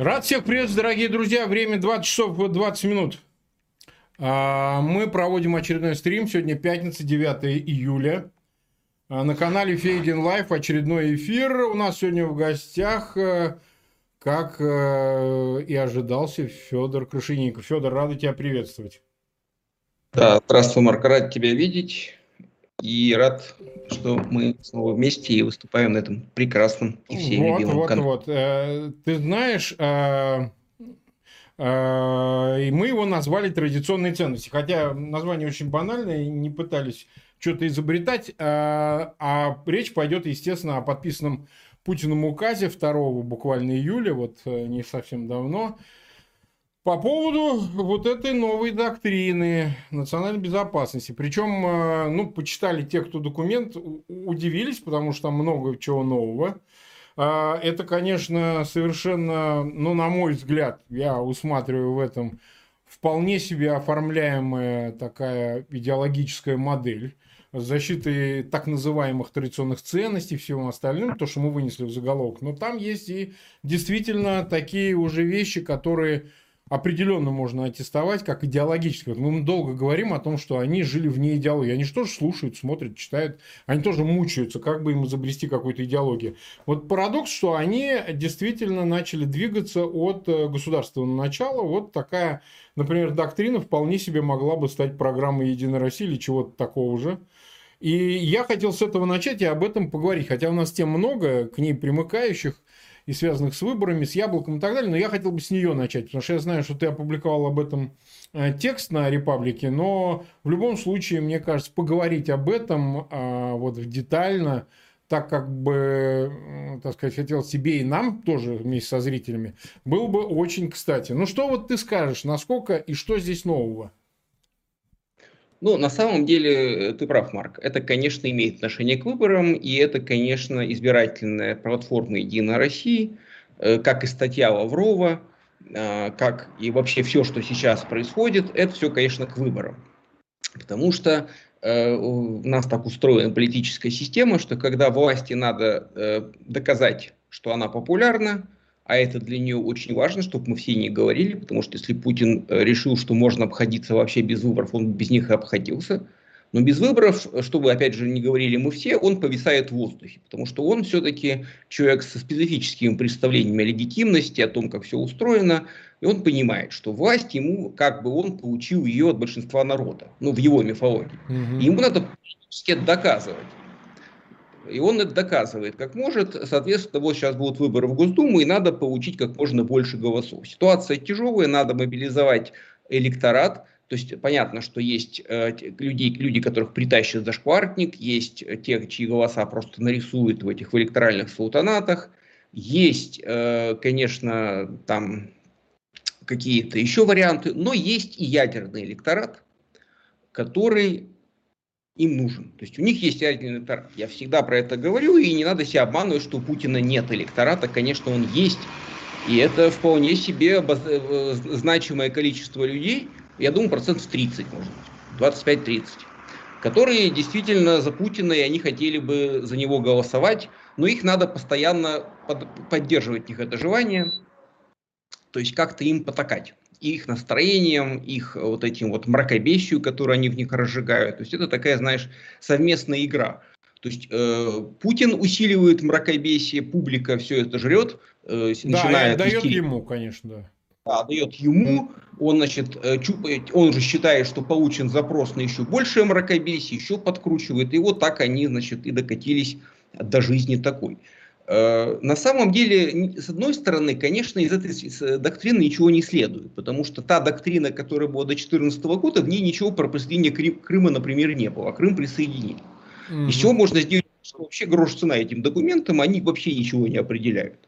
Рад всех приветствовать, дорогие друзья. Время 20 часов 20 минут. А, мы проводим очередной стрим. Сегодня пятница, 9 июля. А, на канале Фейгин Live очередной эфир. У нас сегодня в гостях, э, как э, и ожидался, Федор Крашенинников. Федор, рад тебя приветствовать. Да, здравствуй, Марк, рад тебя видеть. И рад, что мы снова вместе и выступаем на этом прекрасном и всеми вот, любимом вот, канале. Вот, э, Ты знаешь, э, э, и мы его назвали «Традиционные ценности». Хотя название очень банальное, не пытались что-то изобретать. А речь пойдет, естественно, о подписанном Путиным указе 2 буквально июля, вот не совсем давно, по поводу вот этой новой доктрины национальной безопасности. Причем, э, ну, почитали те, кто документ, удивились, потому что там много чего нового. А, это, конечно, совершенно, ну, на мой взгляд, я усматриваю в этом вполне себе оформляемая такая идеологическая модель защиты так называемых традиционных ценностей и всего остального, то, что мы вынесли в заголовок. Но там есть и действительно такие уже вещи, которые определенно можно аттестовать как идеологически. мы долго говорим о том, что они жили вне идеологии. Они же тоже слушают, смотрят, читают. Они тоже мучаются, как бы им изобрести какую-то идеологию. Вот парадокс, что они действительно начали двигаться от э, государственного начала. Вот такая, например, доктрина вполне себе могла бы стать программой «Единой России» или чего-то такого же. И я хотел с этого начать и об этом поговорить. Хотя у нас тем много, к ней примыкающих и связанных с выборами, с яблоком и так далее. Но я хотел бы с нее начать, потому что я знаю, что ты опубликовал об этом э, текст на Репаблике, но в любом случае, мне кажется, поговорить об этом а, вот детально, так как бы, так сказать, хотел себе и нам тоже вместе со зрителями, было бы очень кстати. Ну что вот ты скажешь, насколько и что здесь нового? Ну, на самом деле, э, ты прав, Марк. Это, конечно, имеет отношение к выборам, и это, конечно, избирательная платформа «Единая России», э, как и статья Лаврова, э, как и вообще все, что сейчас происходит, это все, конечно, к выборам. Потому что у нас так устроена политическая система, что когда власти надо доказать, что она популярна, а это для нее очень важно, чтобы мы все не говорили, потому что если Путин э, решил, что можно обходиться вообще без выборов, он без них и обходился. Но без выборов, чтобы, опять же, не говорили мы все, он повисает в воздухе, потому что он все-таки человек со специфическими представлениями о легитимности, о том, как все устроено, и он понимает, что власть ему, как бы он получил ее от большинства народа, ну, в его мифологии. Угу. И ему надо доказывать. И он это доказывает как может. Соответственно, вот сейчас будут выборы в Госдуму, и надо получить как можно больше голосов. Ситуация тяжелая, надо мобилизовать электорат. То есть понятно, что есть э, люди, люди, которых притащат за шквартник, есть те, чьи голоса просто нарисуют в этих в электоральных султанатах, есть, э, конечно, там какие-то еще варианты, но есть и ядерный электорат, который им нужен. То есть у них есть ядерный электорат. Я всегда про это говорю, и не надо себя обманывать, что у Путина нет электората. Конечно, он есть. И это вполне себе э, значимое количество людей, я думаю, процентов 30, может быть, 25-30, которые действительно за Путина, и они хотели бы за него голосовать, но их надо постоянно под, поддерживать, них это желание, то есть как-то им потакать их настроением, их вот этим вот мракобесию, которую они в них разжигают. То есть это такая, знаешь, совместная игра. То есть э, Путин усиливает мракобесие, публика все это жрет, э, да, дает ему, конечно, да. Да, дает ему, он, значит, э, он же считает, что получен запрос на еще большее мракобесие, еще подкручивает, и вот так они, значит, и докатились до жизни такой. Э, на самом деле, с одной стороны, конечно, из этой доктрины ничего не следует, потому что та доктрина, которая была до 2014 года, в ней ничего про присоединение Крыма, например, не было, а Крым присоединили. Угу. Из чего можно сделать, что вообще грош цена этим документам, они вообще ничего не определяют.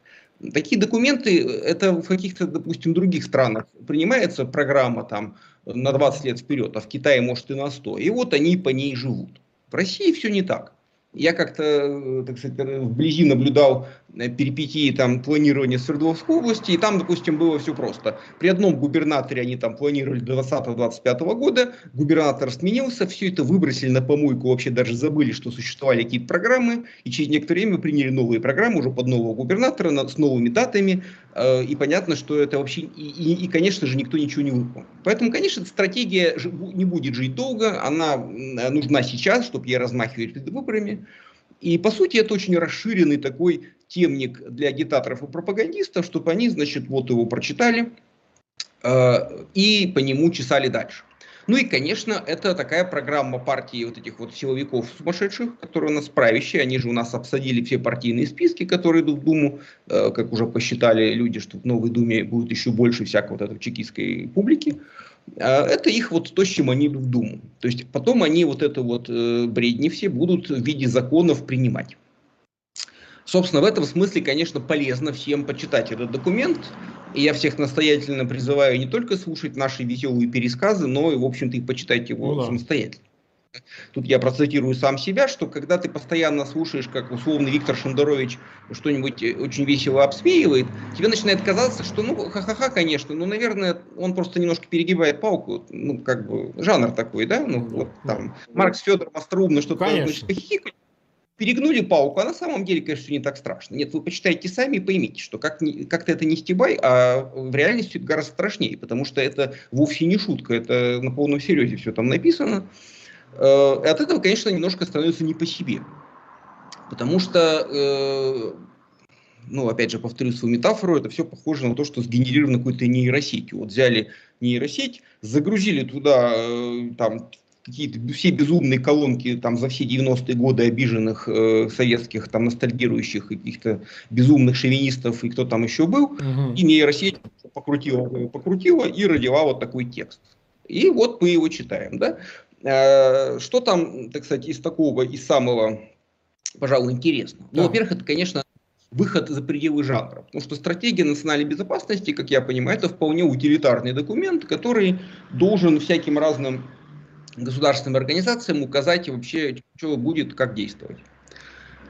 Такие документы, это в каких-то, допустим, других странах принимается программа там на 20 лет вперед, а в Китае, может, и на 100. И вот они по ней живут. В России все не так. Я как-то, так сказать, вблизи наблюдал Э, перипетии там планирования Свердловской области, и там, допустим, было все просто. При одном губернаторе они там планировали до 20-25 года, губернатор сменился, все это выбросили на помойку, вообще даже забыли, что существовали какие-то программы, и через некоторое время приняли новые программы уже под нового губернатора с новыми датами, э, и понятно, что это вообще, и, и, и конечно же, никто ничего не выполнил. Поэтому, конечно, стратегия не будет жить долго, она нужна сейчас, чтобы ей размахивать перед выборами, и по сути это очень расширенный такой темник для агитаторов и пропагандистов, чтобы они, значит, вот его прочитали э, и по нему чесали дальше. Ну и, конечно, это такая программа партии вот этих вот силовиков сумасшедших, которые у нас правящие, они же у нас обсадили все партийные списки, которые идут в Думу, э, как уже посчитали люди, что в новой Думе будет еще больше всякой вот этой чекистской публики. Э, это их вот то, с чем они идут в Думу. То есть потом они вот это вот э, бредни все будут в виде законов принимать. Собственно, в этом смысле, конечно, полезно всем почитать этот документ. И я всех настоятельно призываю не только слушать наши веселые пересказы, но и, в общем-то, и почитать его ну, да. самостоятельно. Тут я процитирую сам себя, что когда ты постоянно слушаешь, как условный Виктор Шендерович что-нибудь э, очень весело обсмеивает, тебе начинает казаться, что ну ха-ха-ха, конечно, ну, наверное, он просто немножко перегибает палку, ну, как бы, жанр такой, да, ну, вот там, Маркс Федор остроумно что-то значит, похихикать, перегнули палку, а на самом деле, конечно, не так страшно. Нет, вы почитайте сами и поймите, что как как-то это не стебай, а в реальности гораздо страшнее, потому что это вовсе не шутка, это на полном серьезе все там написано. Э, и от этого, конечно, немножко становится не по себе. Потому что, э, ну, опять же, повторю свою метафору, это все похоже на то, что сгенерировано какой-то нейросетью. Вот взяли нейросеть, загрузили туда э, там какие-то все безумные колонки там за все 90-е годы обиженных э, советских, там ностальгирующих каких-то безумных шовинистов и кто там еще был, угу. и нейросеть покрутила, покрутила и родила вот такой текст. И вот мы его читаем, да. Э, что там, так сказать, из такого, из самого, пожалуй, интересного? Ну, да. Ну, во-первых, это, конечно, выход за пределы жанра. Потому что стратегия национальной безопасности, как я понимаю, это вполне утилитарный документ, который должен всяким разным государственным организациям указать вообще, что будет, как действовать.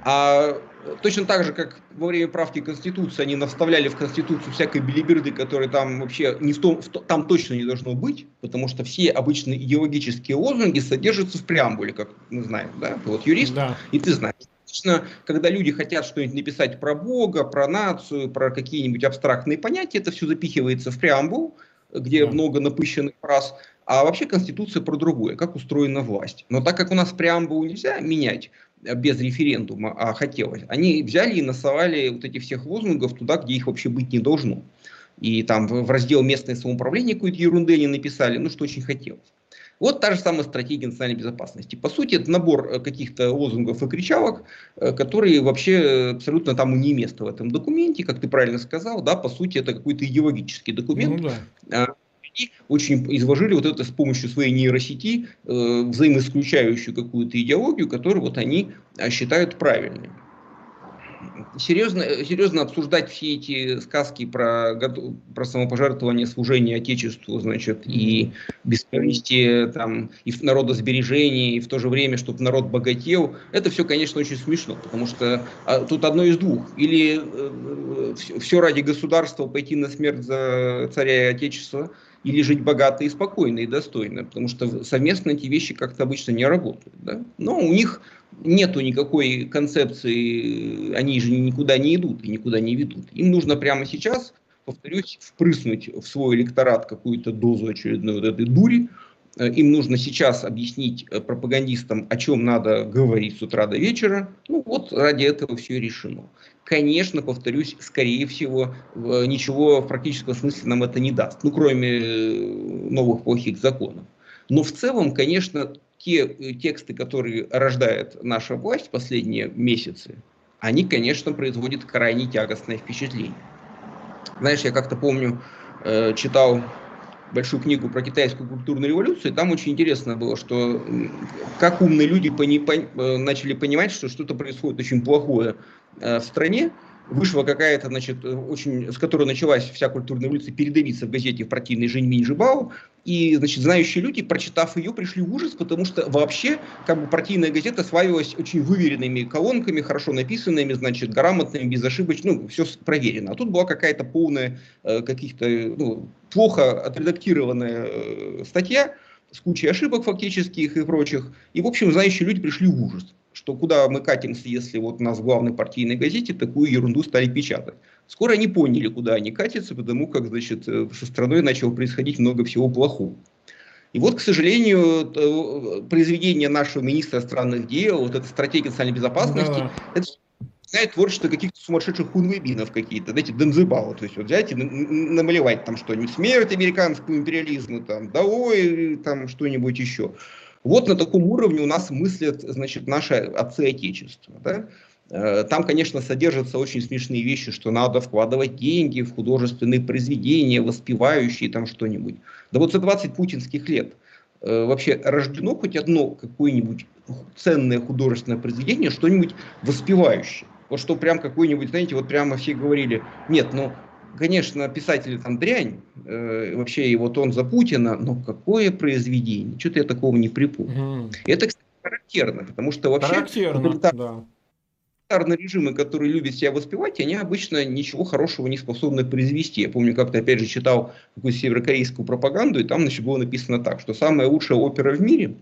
А точно так же, как во время правки Конституции они наставляли в Конституцию всякой билиберды, которые там вообще не в том, в, там точно не должно быть, потому что все обычные идеологические лозунги содержатся в преамбуле, как мы знаем, да, ты вот юрист, да. и ты знаешь. Обычно, когда люди хотят что-нибудь написать про Бога, про нацию, про какие-нибудь абстрактные понятия, это все запихивается в преамбул, где да. много напыщенных фраз, а вообще Конституция про другое, как устроена власть. Но так как у нас преамбулу нельзя менять без референдума, а хотелось, они взяли и насовали вот этих всех лозунгов туда, где их вообще быть не должно. И там в раздел местное самоуправление какую-то ерунды они написали, ну что очень хотелось. Вот та же самая стратегия национальной безопасности. По сути, это набор э, каких-то лозунгов и кричалок, э, которые вообще абсолютно там не место в этом документе, как ты правильно сказал, да, по сути, это какой-то идеологический документ. Ну, да. И очень изложили вот это с помощью своей нейросети, э, взаимоисключающую какую-то идеологию, которую вот они а, считают правильной. Серьезно, серьезно обсуждать все эти сказки про, про самопожертвование, служение Отечеству, значит, и бескорыстие, там, и народосбережение, и в то же время, чтобы народ богател, это все, конечно, очень смешно, потому что а, тут одно из двух. Или э, все, все ради государства пойти на смерть за царя и Отечества, или жить богато и спокойно и достойно, потому что совместно эти вещи как-то обычно не работают. Да? Но у них нету никакой концепции, они же никуда не идут и никуда не ведут. Им нужно прямо сейчас, повторюсь, впрыснуть в свой электорат какую-то дозу очередной вот этой дури, Э, им нужно сейчас объяснить э, пропагандистам, о чем надо говорить с утра до вечера. Ну вот ради этого все решено. Конечно, повторюсь, скорее всего, ничего в практическом смысле нам это не даст, ну кроме э, новых плохих законов. Но в целом, конечно, те тексты, которые рождает наша власть последние месяцы, они, конечно, производят крайне тягостное впечатление. Знаешь, я как-то помню, читал большую книгу про китайскую культурную революцию, там очень интересно было, что как умные люди пони, пон, э, начали понимать, что что-то происходит очень плохое э, в стране, вышла какая-то, значит, очень, с которой началась вся культурная улица, передавиться в газете в противной Женьминь Жибау, и, значит, знающие люди, прочитав ее, пришли в ужас, потому что вообще, как бы, партийная газета славилась очень выверенными колонками, хорошо написанными, значит, грамотными, безошибочно, ну, все проверено. А тут была какая-то полная, э, каких-то, ну, плохо отредактированная э, статья, с кучей ошибок фактических и прочих. И, в общем, знающие люди пришли в ужас, что куда мы катимся, если вот у нас в главной партийной газете такую ерунду стали печатать. Скоро они поняли, куда они катятся, потому как, значит, э, со страной начало происходить много всего плохого. И вот, к сожалению, э, произведение нашего министра иностранных дел, вот эта стратегия национальной безопасности, да. это знает творчество каких-то сумасшедших хунвейбинов какие-то, знаете, Дензебала, то есть вот взять и намалевать там что-нибудь, смерть американскому империализму, там, долой, там что-нибудь еще. Вот на таком уровне у нас мыслят, значит, наши отцы Отечества, да? Э, там, конечно, содержатся очень смешные вещи, что надо вкладывать деньги в художественные произведения, воспевающие там что-нибудь. Да вот за 20 путинских лет э, вообще рождено хоть одно какое-нибудь ценное художественное произведение, что-нибудь воспевающее. Вот что прям какой-нибудь, знаете, вот прямо все говорили, нет, ну, конечно, писатель там дрянь, э, вообще и вот он за Путина, но какое произведение? Что-то я такого не припомню. Mm. Это, кстати, характерно, потому что вообще... Характерно, да тоталитарные режимы, которые любят себя воспевать, они обычно ничего хорошего не способны произвести. Я помню, как-то опять же читал какую-то северокорейскую пропаганду, и там значит, было написано так, что самая лучшая опера в мире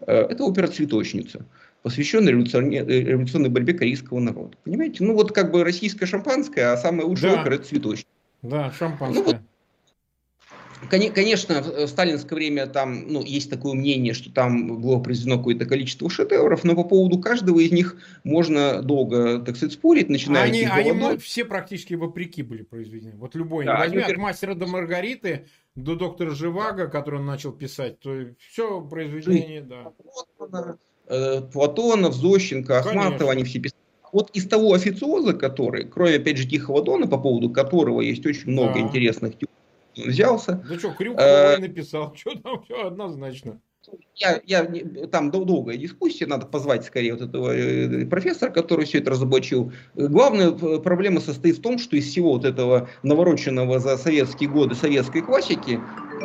э, это опера «Цветочница» посвященная революционной, э, революционной борьбе корейского народа. Понимаете? Ну вот как бы российская шампанское, а самая лучшая да. это цветочница. Да, шампанское. Ну, вот, Конечно, в сталинское время там ну, есть такое мнение, что там было произведено какое-то количество шедевров, но по поводу каждого из них можно долго, так сказать, спорить, начиная они, с они все практически вопреки были произведены. Вот любой, да, возьми они... от мастера до Маргариты до доктора Живаго, который он начал писать, то все произведение, да. Платонов, э, Платонов Зощенко, Ахматова, они все писали. Вот из того официоза, который, кроме, опять же, Тихого Дона, по поводу которого есть очень много да. интересных теорий, взялся. Да что, Крюков э, написал, что там все однозначно. Я, я, там долгая дискуссия, надо позвать скорее вот этого э, профессора, который все это разоблачил. Главная проблема состоит в том, что из всего вот этого навороченного за советские годы советской классики,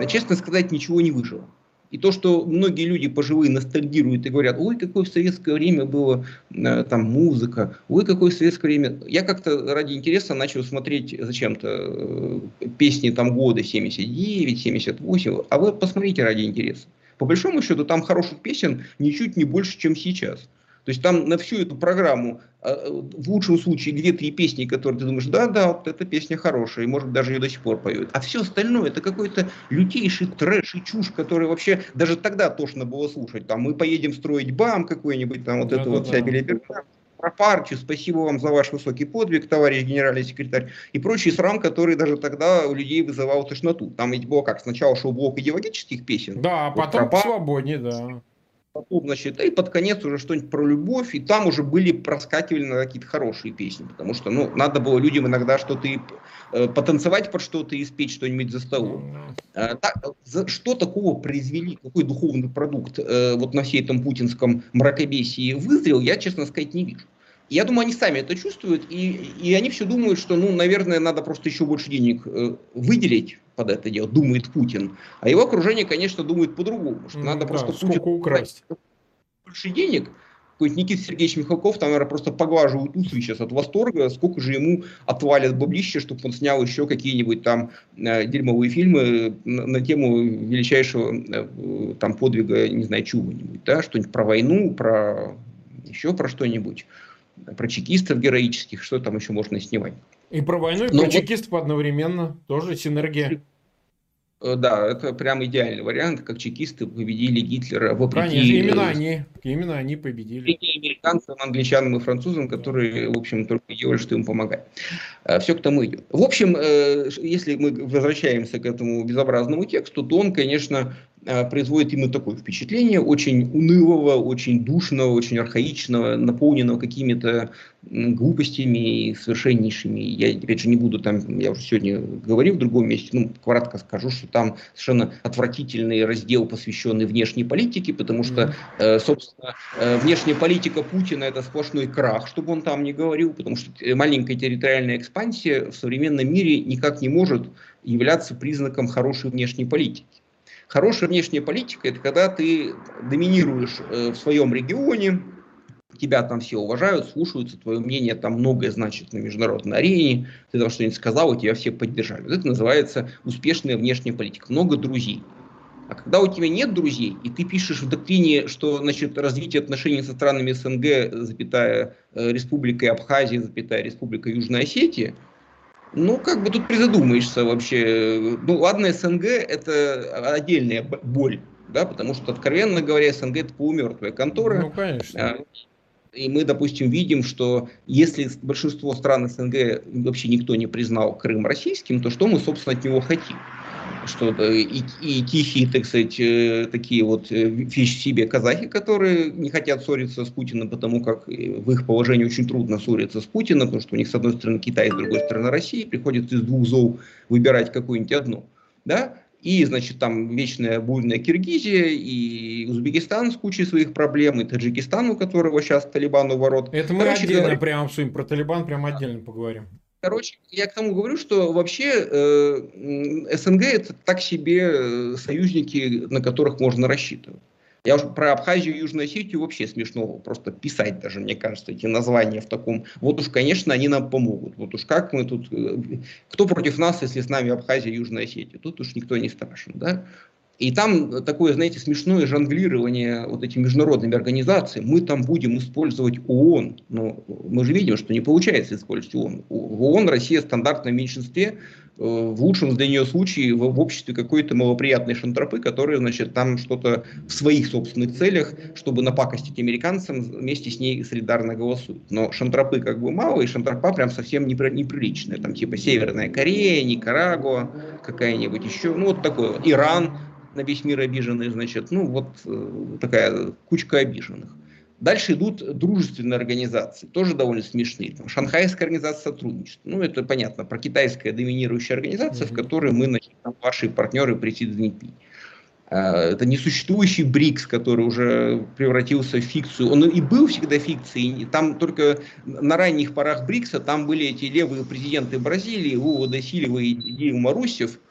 честно сказать, ничего не выжило. И то, что многие люди пожилые ностальгируют и говорят, ой, какое в советское время было э, там музыка, ой, какое в советское время. Я как-то ради интереса начал смотреть зачем-то э, песни там года 79, 78, а вы посмотрите ради интереса. По большому счету там хороших песен ничуть не больше, чем сейчас. То есть там на всю эту программу, а, в лучшем случае, две-три песни, которые ты думаешь, да-да, вот эта песня хорошая, и может даже ее до сих пор поют. А все остальное это какой-то лютейший трэш и чушь, который вообще даже тогда тошно было слушать. Там мы поедем строить БАМ какой-нибудь, там вот да, это да, вот вся белиберда про партию, спасибо вам за ваш высокий подвиг, товарищ генеральный секретарь, и прочий срам, который даже тогда у людей вызывал тошноту. Там ведь было как, сначала шел блок идеологических песен. Да, а потом про свободнее, да потом, значит, и под конец уже что-нибудь про любовь, и там уже были, проскакивали на какие-то хорошие песни, потому что, ну, надо было людям иногда что-то и э, потанцевать под что-то и спеть что-нибудь за столом. Э, так, за, что такого произвели, какой духовный продукт э, вот на всей этом путинском мракобесии вызрел, я, честно сказать, не вижу. Я думаю, они сами это чувствуют, и, и они все думают, что, ну, наверное, надо просто еще больше денег э, выделить под это дело, думает Путин. А его окружение, конечно, думает по-другому, что надо да, просто Путину украсть. больше денег. Какой-нибудь Никита Сергеевич Михалков там, наверное, просто поглаживают усы сейчас от восторга, сколько же ему отвалят баблище, чтобы он снял еще какие-нибудь там э, дерьмовые фильмы на, на тему величайшего э, там подвига, не знаю, чего-нибудь, да, что-нибудь про войну, про еще про что-нибудь про чекистов героических, что там еще можно снимать. И про войну, и Но про вот... чекистов одновременно, тоже синергия. Э, да, это прям идеальный вариант, как чекисты победили Гитлера вопреки... Конечно, именно они, именно они победили. американцам, англичанам и французам, которые, в общем, только делали, что им помогать. Э, Все к тому идет. В общем, э, если мы возвращаемся к этому безобразному тексту, то он, конечно, Э, производит именно такое впечатление, очень унылого, очень душного, очень архаичного, наполненного какими-то глупостями и совершеннейшими. Я, опять же, не буду там, я уже сегодня говорил в другом месте, ну, кратко скажу, что там совершенно отвратительный раздел, посвященный внешней политике, потому что, mm-hmm. собственно, э, внешняя политика Путина это сплошной крах, чтобы он там не говорил, потому что маленькая территориальная экспансия в современном мире никак не может являться признаком хорошей внешней политики. Хорошая внешняя политика – это когда ты доминируешь э, в своем регионе, тебя там все уважают, слушаются, твое мнение там многое значит на международной арене, ты там что-нибудь сказал, и тебя все поддержали. Вот это называется успешная внешняя политика. Много друзей. А когда у тебя нет друзей, и ты пишешь в доктрине, что значит, развитие отношений со странами СНГ, запятая э, Республикой Абхазия, запятая Республика Южная Осетия, ну, как бы тут призадумаешься вообще. Ну, ладно, СНГ это отдельная боль, да, потому что, откровенно говоря, СНГ это полумертвая контора. Ну, конечно. А, и мы, допустим, видим, что если большинство стран СНГ вообще никто не признал Крым российским, то что мы, собственно, от него хотим? Что и, и тихие, так сказать, э, такие вот э, вещи себе казахи, которые не хотят ссориться с Путиным, потому как э, в их положении очень трудно ссориться с Путиным, потому что у них с одной стороны Китай, с другой стороны Россия, приходится из двух зол выбирать какую-нибудь одну. Да? И, значит, там вечная бурная Киргизия, и Узбекистан с кучей своих проблем, и Таджикистан, у которого сейчас Талибан у ворот. Это мы Короче, отдельно говоря... прямо обсудим, про Талибан прямо отдельно поговорим. Короче, я к тому говорю, что вообще э, СНГ это так себе э, союзники, на которых можно рассчитывать. Я уж про Абхазию и Южную Осетию вообще смешно просто писать даже, мне кажется, эти названия в таком. Вот уж, конечно, они нам помогут. Вот уж как мы тут... Э, кто против нас, если с нами Абхазия и Южная Осетия? Тут уж никто не страшен, да? И там такое, знаете, смешное жонглирование вот этими международными организациями. Мы там будем использовать ООН. Но мы же видим, что не получается использовать ООН. В ООН Россия в стандартном меньшинстве, э, в лучшем для нее случае в, в обществе какой-то малоприятной шантропы, которые, значит, там что-то в своих собственных целях, чтобы напакостить американцам, вместе с ней солидарно голосуют. Но шантропы как бы мало, и шантропа прям совсем неприличная. Там типа Северная Корея, Никарагуа, какая-нибудь еще, ну вот такое. Иран, на весь мир обиженные, значит, ну вот э, такая кучка обиженных. Дальше идут дружественные организации, тоже довольно смешные. Там, Шанхайская организация сотрудничества. Ну, это понятно, про китайская доминирующая организация, mm-hmm. в которой мы, значит, там, ваши партнеры при Си Это несуществующий БРИКС, который уже превратился в фикцию. Он и был всегда фикцией. Там только на ранних порах БРИКСа там были эти левые президенты Бразилии, Лула Досилева и Дилма Русев – Э,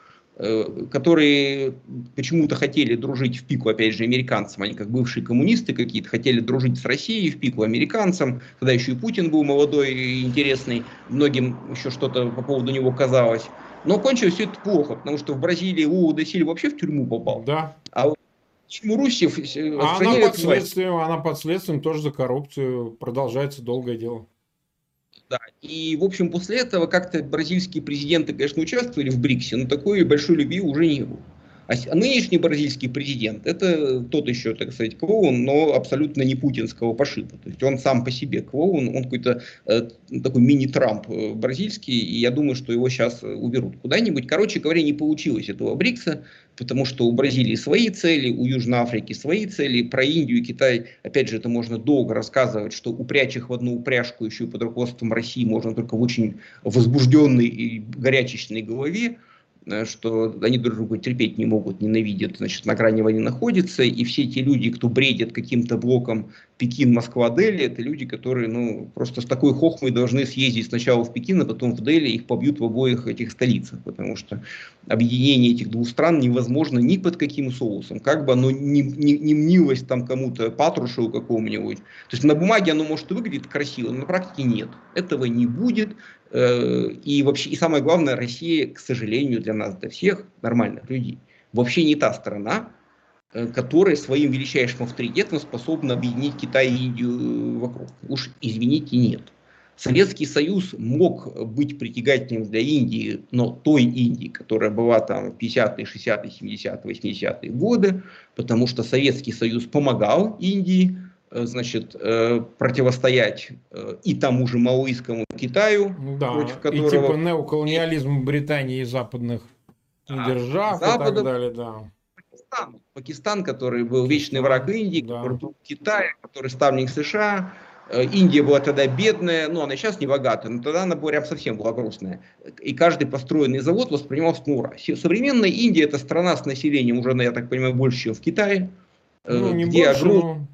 которые почему-то хотели дружить в пику, опять же, американцам, они как бывшие коммунисты какие-то, хотели дружить с Россией в пику американцам, тогда еще и Путин был молодой и интересный, многим еще что-то по поводу него казалось. Но кончилось все это плохо, потому что в Бразилии Лула де Силь вообще в тюрьму попал. Да. А почему. А она под, следствием, она под следствием тоже за коррупцию, продолжается долгое дело. Да. И, в общем, после этого как-то бразильские президенты, конечно, участвовали в БРИКСе, но такой большой любви уже не было. А нынешний бразильский президент, это тот еще, так сказать, клоун, но абсолютно не путинского пошиба. То есть он сам по себе клоун, он какой-то э, такой мини-Трамп э, бразильский, и я думаю, что его сейчас уберут куда-нибудь. Короче говоря, не получилось этого БРИКСа, потому что у Бразилии свои цели, у Южной Африки свои цели, про Индию и Китай, опять же, это можно долго рассказывать, что упрячь их в одну упряжку еще под руководством России можно только в очень возбужденной и горячечной голове, что они друг друга терпеть не могут, ненавидят, значит, на грани войны находятся, и все те люди, кто бредит каким-то блоком Пекин, Москва, Дели, это люди, которые, ну, просто с такой хохмой должны съездить сначала в Пекин, а потом в Дели, их побьют в обоих этих столицах, потому что объединение этих двух стран невозможно ни под каким соусом, как бы оно не, не, не мнилось там кому-то, Патрушеву какому-нибудь. То есть на бумаге оно может выглядеть красиво, но на практике нет. Этого не будет, Э, и вообще, и самое главное, Россия, к сожалению, для нас, для всех нормальных людей, вообще не та страна, э, которая своим величайшим авторитетом способна объединить Китай и Индию вокруг. Уж извините, нет. Советский Союз мог быть притягательным для Индии, но той Индии, которая была там 50-е, 60-е, 70-е, 80-е годы, потому что Советский Союз помогал Индии, Э, значит, э, противостоять э, и тому же маоистскому Китаю, да, против которого... И типа неоколониализм Британии и западных да, держав Запада, и так далее, да. Пакистан, Пакистан, который был вечный враг Индии, да. который был Китай, который ставник США. Индия была тогда бедная, ну она сейчас не богатая, но тогда она была прям совсем была грустная. И каждый построенный завод воспринимался на ура. Современная Индия это страна с населением уже, я так понимаю, больше, чем в Китае. Ну, не где больше, огром...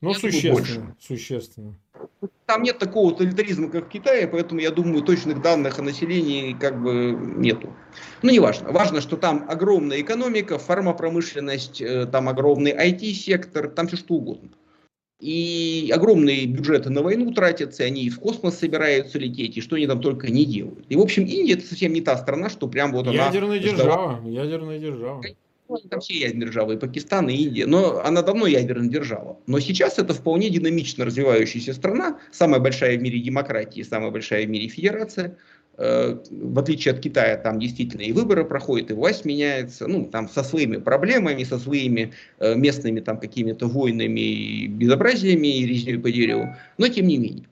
но Ну, существенно, существенно. Там нет такого тоталитаризма, как в Китае, поэтому, я думаю, точных данных о населении как бы нету. Ну, не важно. Важно, что там огромная экономика, фармапромышленность, э, там огромный IT-сектор, там все что угодно. И огромные бюджеты на войну тратятся, они в космос собираются лететь, и что они там только не делают. И, в общем, Индия это совсем не та страна, что прям вот она... Ядерная держава, ядерная держава. Там все ядерные державы, и Пакистан, и Индия. Но она давно ядерная держава. Но сейчас это вполне динамично развивающаяся страна, самая большая в мире демократия, самая большая в мире федерация. Э, в отличие от Китая, там действительно и выборы проходят, и власть меняется, ну, там со своими проблемами, со своими э, местными там какими-то войнами и безобразиями, и резней по дереву, но тем не менее.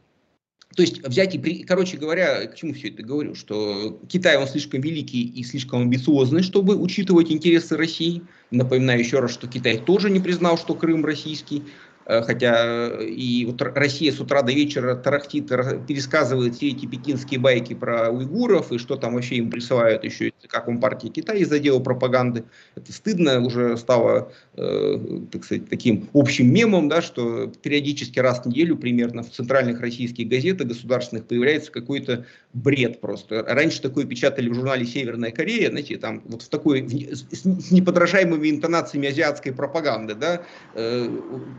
То есть взять и, короче говоря, к чему все это говорю, что Китай, он слишком великий и слишком амбициозный, чтобы учитывать интересы России. Напоминаю еще раз, что Китай тоже не признал, что Крым российский. Э, хотя э, и вот Россия с утра до вечера тарахтит, пересказывает все эти пекинские байки про уйгуров, и что там вообще им присылают еще, как он партия Китая из-за дела пропаганды. Это стыдно уже стало, э, так сказать, таким общим мемом, да, что периодически раз в неделю примерно в центральных российских газетах государственных появляется какой-то бред просто. Раньше такое печатали в журнале «Северная Корея», знаете, там вот в такой, с, с неподражаемыми интонациями азиатской пропаганды, да, э,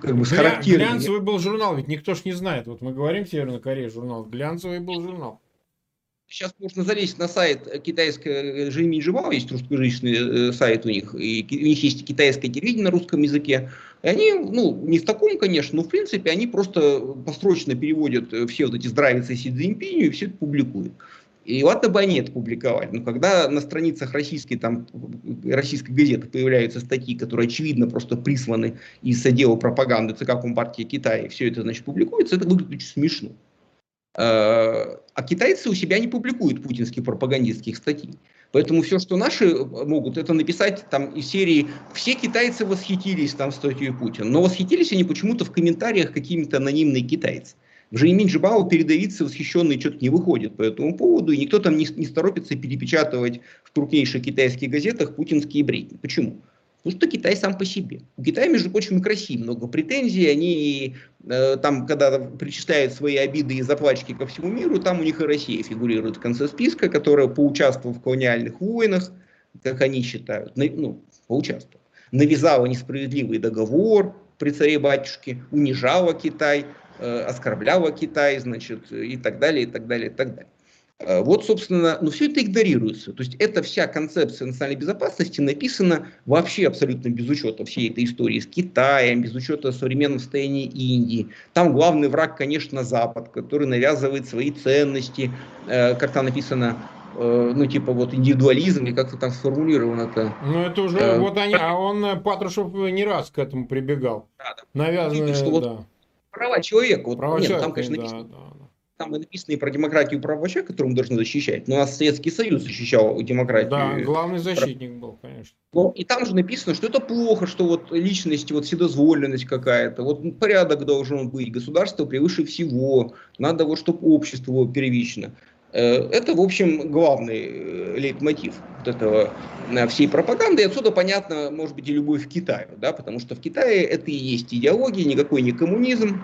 как бы с характерными. Глянцевый был журнал, ведь никто ж не знает. Вот мы говорим «Северная Корея» журнал, глянцевый был журнал. Сейчас можно залезть на сайт китайской Жимин Жибао, есть русскоязычный э, сайт у них, и у них есть китайское телевидение на русском языке. И они, ну, не в таком, конечно, но в принципе они просто построчно переводят э, все вот эти здравицы Си Цзиньпиню и все это публикуют. И ладно бы они это публиковали, но когда на страницах российской, там, российской газеты появляются статьи, которые очевидно просто присланы из отдела пропаганды ЦК Компартии Китая, и все это, значит, публикуется, это выглядит очень смешно. Э, а китайцы у себя не публикуют путинских пропагандистских статей. Поэтому все, что наши могут, это написать там из серии «Все китайцы восхитились там статьей Путина». Но восхитились они почему-то в комментариях какими-то анонимные китайцы. В Жеймин Джибао передавиться восхищенные что-то не выходит по этому поводу, и никто там не, не торопится перепечатывать в крупнейших китайских газетах путинские бредни. Почему? Потому что Китай сам по себе. У Китая, между прочим, к России много претензий. Они э, там, когда причисляют свои обиды и заплачки ко всему миру, там у них и Россия фигурирует в конце списка, которая поучаствовала в колониальных войнах, как они считают, на, ну, поучаствовала. Навязала несправедливый договор при царе-батюшке, унижала Китай, э, оскорбляла Китай, значит, и так далее, и так далее, и так далее. Э, вот, собственно, но все это игнорируется. То есть эта вся концепция национальной безопасности написана вообще абсолютно без учета всей этой истории с Китаем, без учета современного состояния Индии. Там главный враг, конечно, Запад, который навязывает свои ценности, э, как там написано, э, ну, типа вот индивидуализм, и как-то там сформулировано это. Ну, это уже, э, вот они, а он, Патрушев, не раз к этому прибегал. Да, да. Навязанное, что вот да. права человека, вот, права нет, человека, там, конечно, написано, да, да там и написано и про демократию и права человека, которую мы должны защищать. Но у нас Советский Союз защищал демократию. Да, главный защитник был, конечно. Но, и там же написано, что это плохо, что вот личность, вот вседозволенность какая-то, вот порядок должен быть, государство превыше всего, надо вот, чтобы общество было первично. Э, это, в общем, главный э, лейтмотив вот этого э, всей пропаганды. И отсюда понятно, может быть, и любовь к Китаю, да, потому что в Китае это и есть идеология, никакой не коммунизм,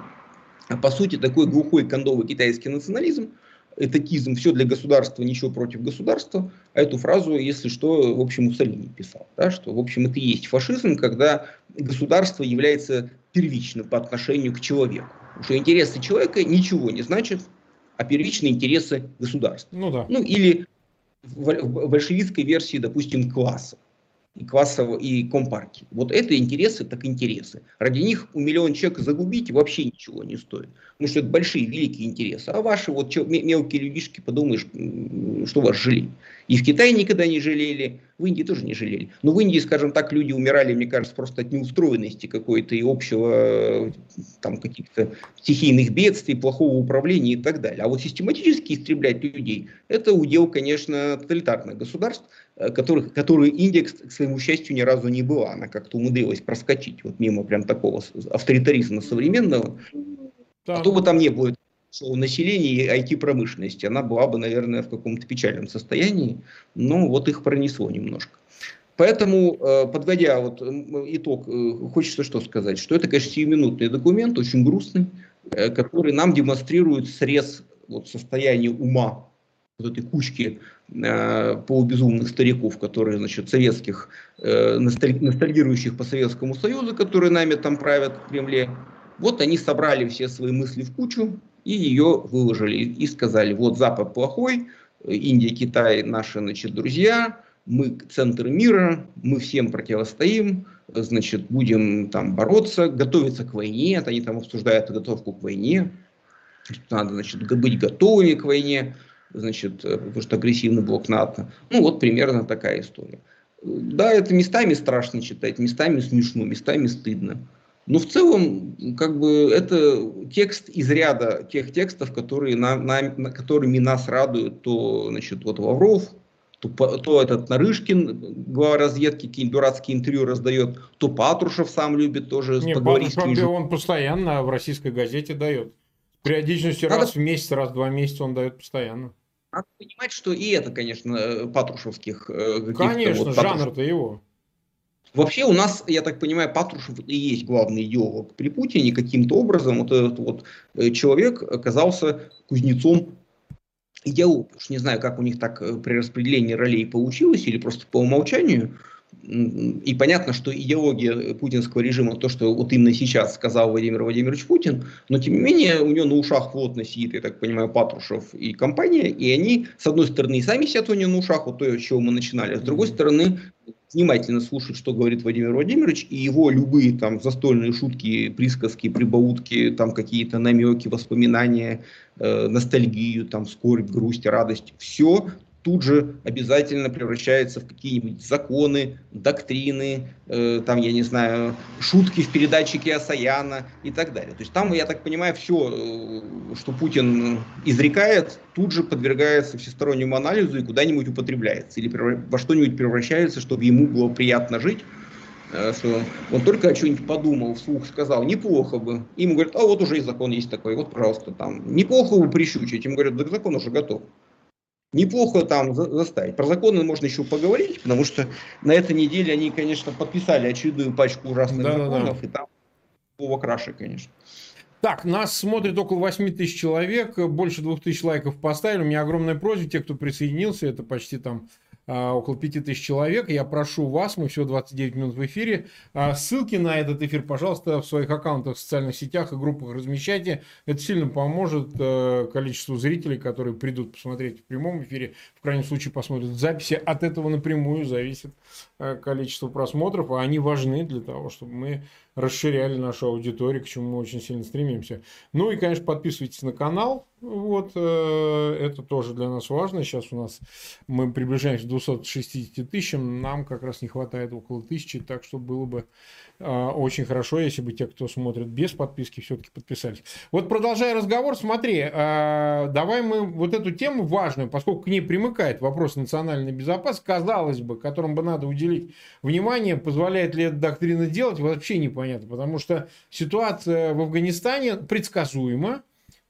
по сути такой глухой кондовый китайский национализм, этатизм, все для государства, ничего против государства. А эту фразу, если что, в общем, Муссолини писал. Да, что, в общем, это и есть фашизм, когда государство является первичным по отношению к человеку. Потому что интересы человека ничего не значат, а первичные интересы государства. Ну, да. ну или в большевистской версии, допустим, класса и классового, и компартии. Вот это интересы, так интересы. Ради них у миллион человек загубить вообще ничего не стоит. Потому что это большие, великие интересы. А ваши вот мелкие людишки, подумаешь, что вас жалеть. И в Китае никогда не жалели, в Индии тоже не жалели. Но в Индии, скажем так, люди умирали, мне кажется, просто от неустроенности какой-то и общего там каких-то стихийных бедствий, плохого управления и так далее. А вот систематически истреблять людей, это удел, конечно, тоталитарных государств, э, которых, которые Индия, к своему счастью, ни разу не была. Она как-то умудрилась проскочить вот мимо прям такого авторитаризма современного. Да. А то бы там не было населения и IT-промышленности. Она была бы, наверное, в каком-то печальном состоянии, но вот их пронесло немножко. Поэтому, э, подводя вот итог, э, хочется что сказать, что это, конечно, сиюминутный документ, очень грустный, э, который нам демонстрирует срез вот, состояния ума вот этой кучки э, полубезумных стариков, которые, значит, советских, э, ностальгирующих по Советскому Союзу, которые нами там правят в Кремле, вот они собрали все свои мысли в кучу и ее выложили. И сказали, вот Запад плохой, Индия, Китай наши, значит, друзья, мы центр мира, мы всем противостоим, значит, будем там бороться, готовиться к войне, они там обсуждают подготовку к войне, надо, значит, быть готовыми к войне, значит, э, потому что агрессивный блок НАТО. Ну, вот примерно такая история. Да, это местами страшно читать, местами смешно, местами стыдно. Но в целом, как бы, это текст из ряда тех текстов, которые на, на, которыми нас радуют то, значит, вот Лавров, то, то этот Нарышкин, глава разведки, какие-нибудь дурацкие интервью раздает, то Патрушев сам любит тоже Не, поговорить. Патрушев, он постоянно в российской газете дает. Периодичностью Надо... раз в месяц, раз в два месяца он дает постоянно. Надо понимать, что и это, конечно, патрушевских э, Конечно, вот, жанр-то его. Вообще у нас, я так понимаю, Патрушев и есть главный идеолог при Путине. Каким-то образом вот этот вот э, человек оказался кузнецом идеолог. Уж не знаю, как у них так э, при распределении ролей получилось, или просто по умолчанию. И понятно, что идеология путинского режима, то, что вот именно сейчас сказал Владимир Владимирович Путин, но тем не менее у него на ушах плотно сидит, я так понимаю, Патрушев и компания, и они, с одной стороны, и сами сидят у него на ушах, вот то, с чего мы начинали, а с другой стороны, внимательно слушают, что говорит Владимир Владимирович, и его любые там застольные шутки, присказки, прибаутки, там какие-то намеки, воспоминания, э, ностальгию, там скорбь, грусть, радость, все тут же обязательно превращается в какие-нибудь законы, доктрины, э, там, я не знаю, шутки в передаче Киасаяна и так далее. То есть там, я так понимаю, все, э, что Путин изрекает, тут же подвергается всестороннему анализу и куда-нибудь употребляется или во что-нибудь превращается, чтобы ему было приятно жить, э, что он только о чем-нибудь подумал, вслух сказал, неплохо бы. ему говорят, а вот уже и закон есть такой, вот, пожалуйста, там, неплохо бы прищучить. Ему говорят, да закон уже готов неплохо там заставить. Про законы можно еще поговорить, потому что на этой неделе они, конечно, подписали очередную пачку ужасных да, законов, да, да. и там слово краше, конечно. Так, нас смотрит около 8 тысяч человек, больше 2 тысяч лайков поставили. У меня огромная просьба, те, кто присоединился, это почти там около 5000 человек. Я прошу вас, мы всего 29 минут в эфире. А, ссылки на этот эфир, пожалуйста, в своих аккаунтах в социальных сетях и группах размещайте. Это сильно поможет э, количеству зрителей, которые придут посмотреть в прямом эфире. В крайнем случае посмотрят записи. От этого напрямую зависит количество просмотров, а они важны для того, чтобы мы расширяли нашу аудиторию, к чему мы очень сильно стремимся. Ну и, конечно, подписывайтесь на канал. Вот, э, это тоже для нас важно. Сейчас у нас мы приближаемся к 260 тысячам. Нам как раз не хватает около тысячи, так что было бы очень хорошо, если бы те, кто смотрит без подписки, все-таки подписались. Вот продолжая разговор, смотри, а, давай мы вот эту тему важную, поскольку к ней примыкает вопрос национальной безопасности, казалось бы, которым бы надо уделить внимание, позволяет ли эта доктрина делать, вообще непонятно, потому что ситуация в Афганистане предсказуема,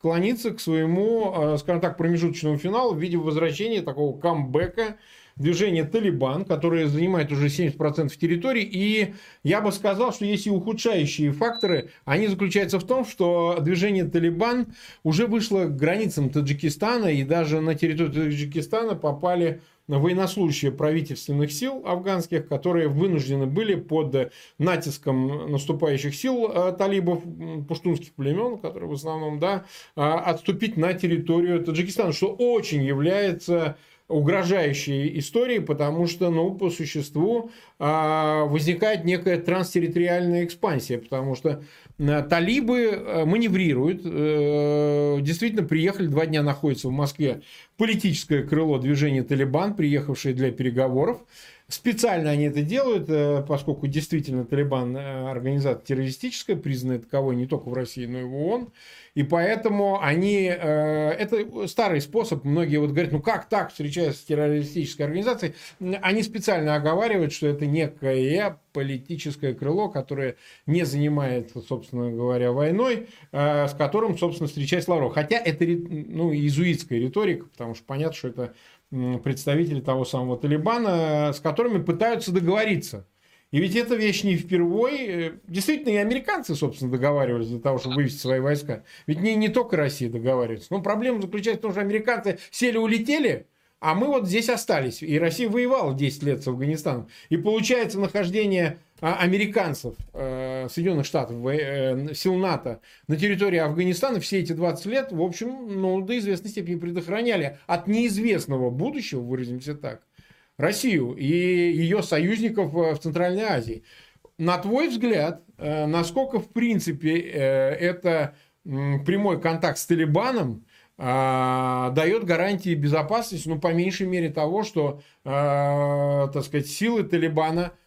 клонится к своему, а, скажем так, промежуточному финалу в виде возвращения такого камбэка движение «Талибан», которое занимает уже 70% территории. И я бы сказал, что есть и ухудшающие факторы. Они заключаются в том, что движение «Талибан» уже вышло к границам Таджикистана, и даже на территорию Таджикистана попали военнослужащие правительственных сил афганских, которые вынуждены были под натиском наступающих сил э, талибов, пуштунских племен, которые в основном, да, э, отступить на территорию Таджикистана, что очень является угрожающей истории, потому что, ну, по существу а, возникает некая транстерриториальная экспансия, потому что а, талибы а, маневрируют, э, действительно приехали, два дня находится в Москве политическое крыло движения «Талибан», приехавшее для переговоров, Специально они это делают, э, поскольку действительно Талибан э, организация террористическая, признанная таковой не только в России, но и в ООН. И поэтому они... Э, это старый способ. Многие вот говорят, ну как так встречаются с террористической организацией? Они специально оговаривают, что это некое политическое крыло, которое не занимается, собственно говоря, войной, с которым, собственно, встречается Лавров. Хотя это ну, иезуитская риторика, потому что понятно, что это представители того самого Талибана, с которыми пытаются договориться. И ведь эта вещь не впервой. Действительно, и американцы, собственно, договаривались для того, чтобы вывести свои войска. Ведь не, не только Россия договаривается. Но проблема заключается в том, что американцы сели, улетели, а мы вот здесь остались. И Россия воевала 10 лет с Афганистаном. И получается нахождение американцев, э, Соединенных Штатов, э, сил НАТО на территории Афганистана все эти 20 лет, в общем, ну, до известной степени предохраняли от неизвестного будущего, выразимся так, Россию и ее союзников в Центральной Азии. На твой взгляд, э, насколько, в принципе, это прямой контакт с Талибаном а, дает гарантии безопасности, ну, по меньшей мере того, что, так сказать, силы Талибана –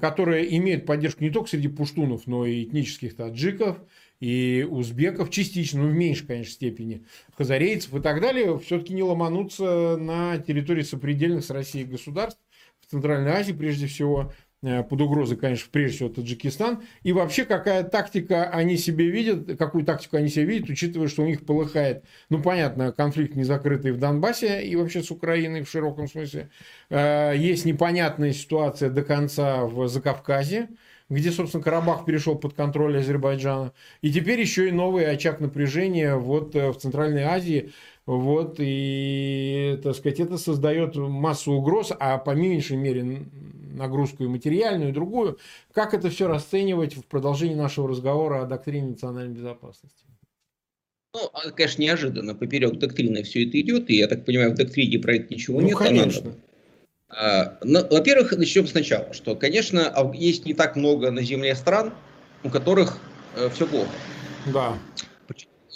которые имеют поддержку не только среди пуштунов, но и этнических таджиков, и узбеков частично, ну в меньшей, конечно, степени, хазарейцев и так далее, все-таки не ломануться на территории сопредельных с Россией государств, в Центральной Азии прежде всего, под угрозой, конечно, прежде всего Таджикистан. И вообще, какая тактика они себе видят, какую тактику они себе видят, учитывая, что у них полыхает, ну, понятно, конфликт незакрытый в Донбассе и вообще с Украиной в широком смысле. Э, есть непонятная ситуация до конца в Закавказье, где, собственно, Карабах перешел под контроль Азербайджана. И теперь еще и новый очаг напряжения вот э, в Центральной Азии. Вот, и, так сказать, это создает массу угроз, а по меньшей мере нагрузку и материальную, и другую. Как это все расценивать в продолжении нашего разговора о доктрине национальной безопасности? Ну, а, конечно, неожиданно поперек доктрины все это идет, и я так понимаю, в доктрине про это ничего ну, нет. конечно. А, ну, во-первых, начнем сначала, что, конечно, есть не так много на Земле стран, у которых э, все плохо. Да.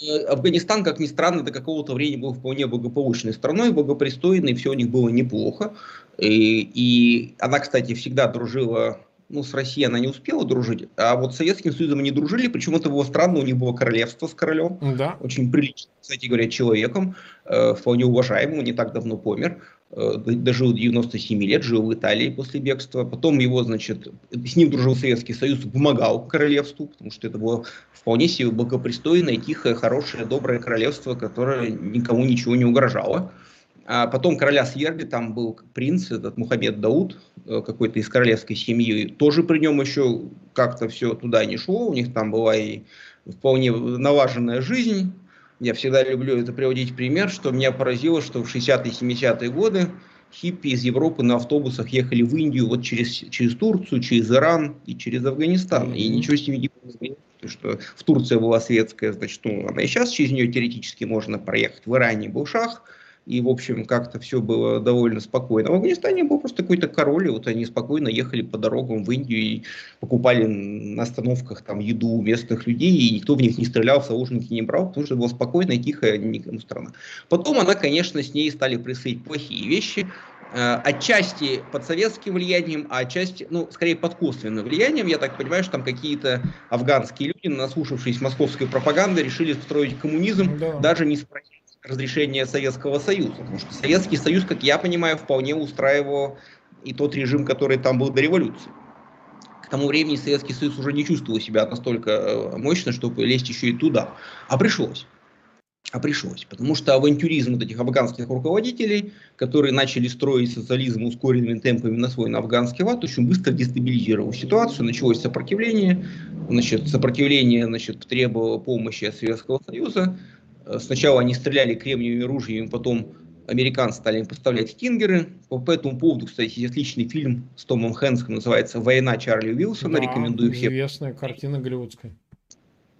Э, Афганистан, как ни странно, до какого-то времени был вполне благополучной страной, благопристойной, все у них было неплохо. И, и она, кстати, всегда дружила, ну, с Россией она не успела дружить, а вот с Советским Союзом они дружили, почему это было странно, у них было королевство с королем, да. очень прилично, кстати говоря, человеком, э, вполне уважаемым, не так давно помер, э, дожил 97 лет, жил в Италии после бегства, потом его, значит, с ним дружил Советский Союз, помогал королевству, потому что это было вполне себе благопристойное, тихое, хорошее, доброе королевство, которое никому ничего не угрожало. А потом короля свергли, там был принц, этот Мухаммед Дауд, э, какой-то из королевской семьи, тоже при нем еще как-то все туда не шло, у них там была и вполне налаженная жизнь. Я всегда люблю это приводить пример, что меня поразило, что в 60-е 70-е годы хиппи из Европы на автобусах ехали в Индию вот через, через Турцию, через Иран и через Афганистан. Mm-hmm. И ничего с ними не изменилось. Что в Турции была светская, значит, ну, она и сейчас через нее теоретически можно проехать. В Иране был шах, и, в общем, как-то все было довольно спокойно. В Афганистане был просто какой-то король, и вот они спокойно ехали по дорогам в Индию и покупали на остановках там еду у местных людей, и никто в них не стрелял, в заложники не брал, потому что была спокойная, тихая, никому страна. Потом она, конечно, с ней стали происходить плохие вещи, э, отчасти под советским влиянием, а отчасти, ну, скорее под косвенным влиянием. Я так понимаю, что там какие-то афганские люди, наслушавшись московской пропаганды, решили строить коммунизм, да. даже не спросив разрешения Советского Союза. Потому что Советский Союз, как я понимаю, вполне устраивал и тот режим, который там был до революции. К тому времени Советский Союз уже не чувствовал себя настолько э, мощно, чтобы лезть еще и туда. А пришлось. А пришлось. Потому что авантюризм вот этих афганских руководителей, которые начали строить социализм ускоренными темпами на свой на афганский лад, очень быстро дестабилизировал ситуацию. Началось сопротивление. Значит, сопротивление значит, требовало помощи от Советского Союза. Э, сначала они стреляли кремниевыми ружьями, потом американцы стали им поставлять стингеры. По, по этому поводу, кстати, есть отличный фильм с Томом Хэнском, называется «Война Чарли Уилсона», да, рекомендую всем. известная картина голливудская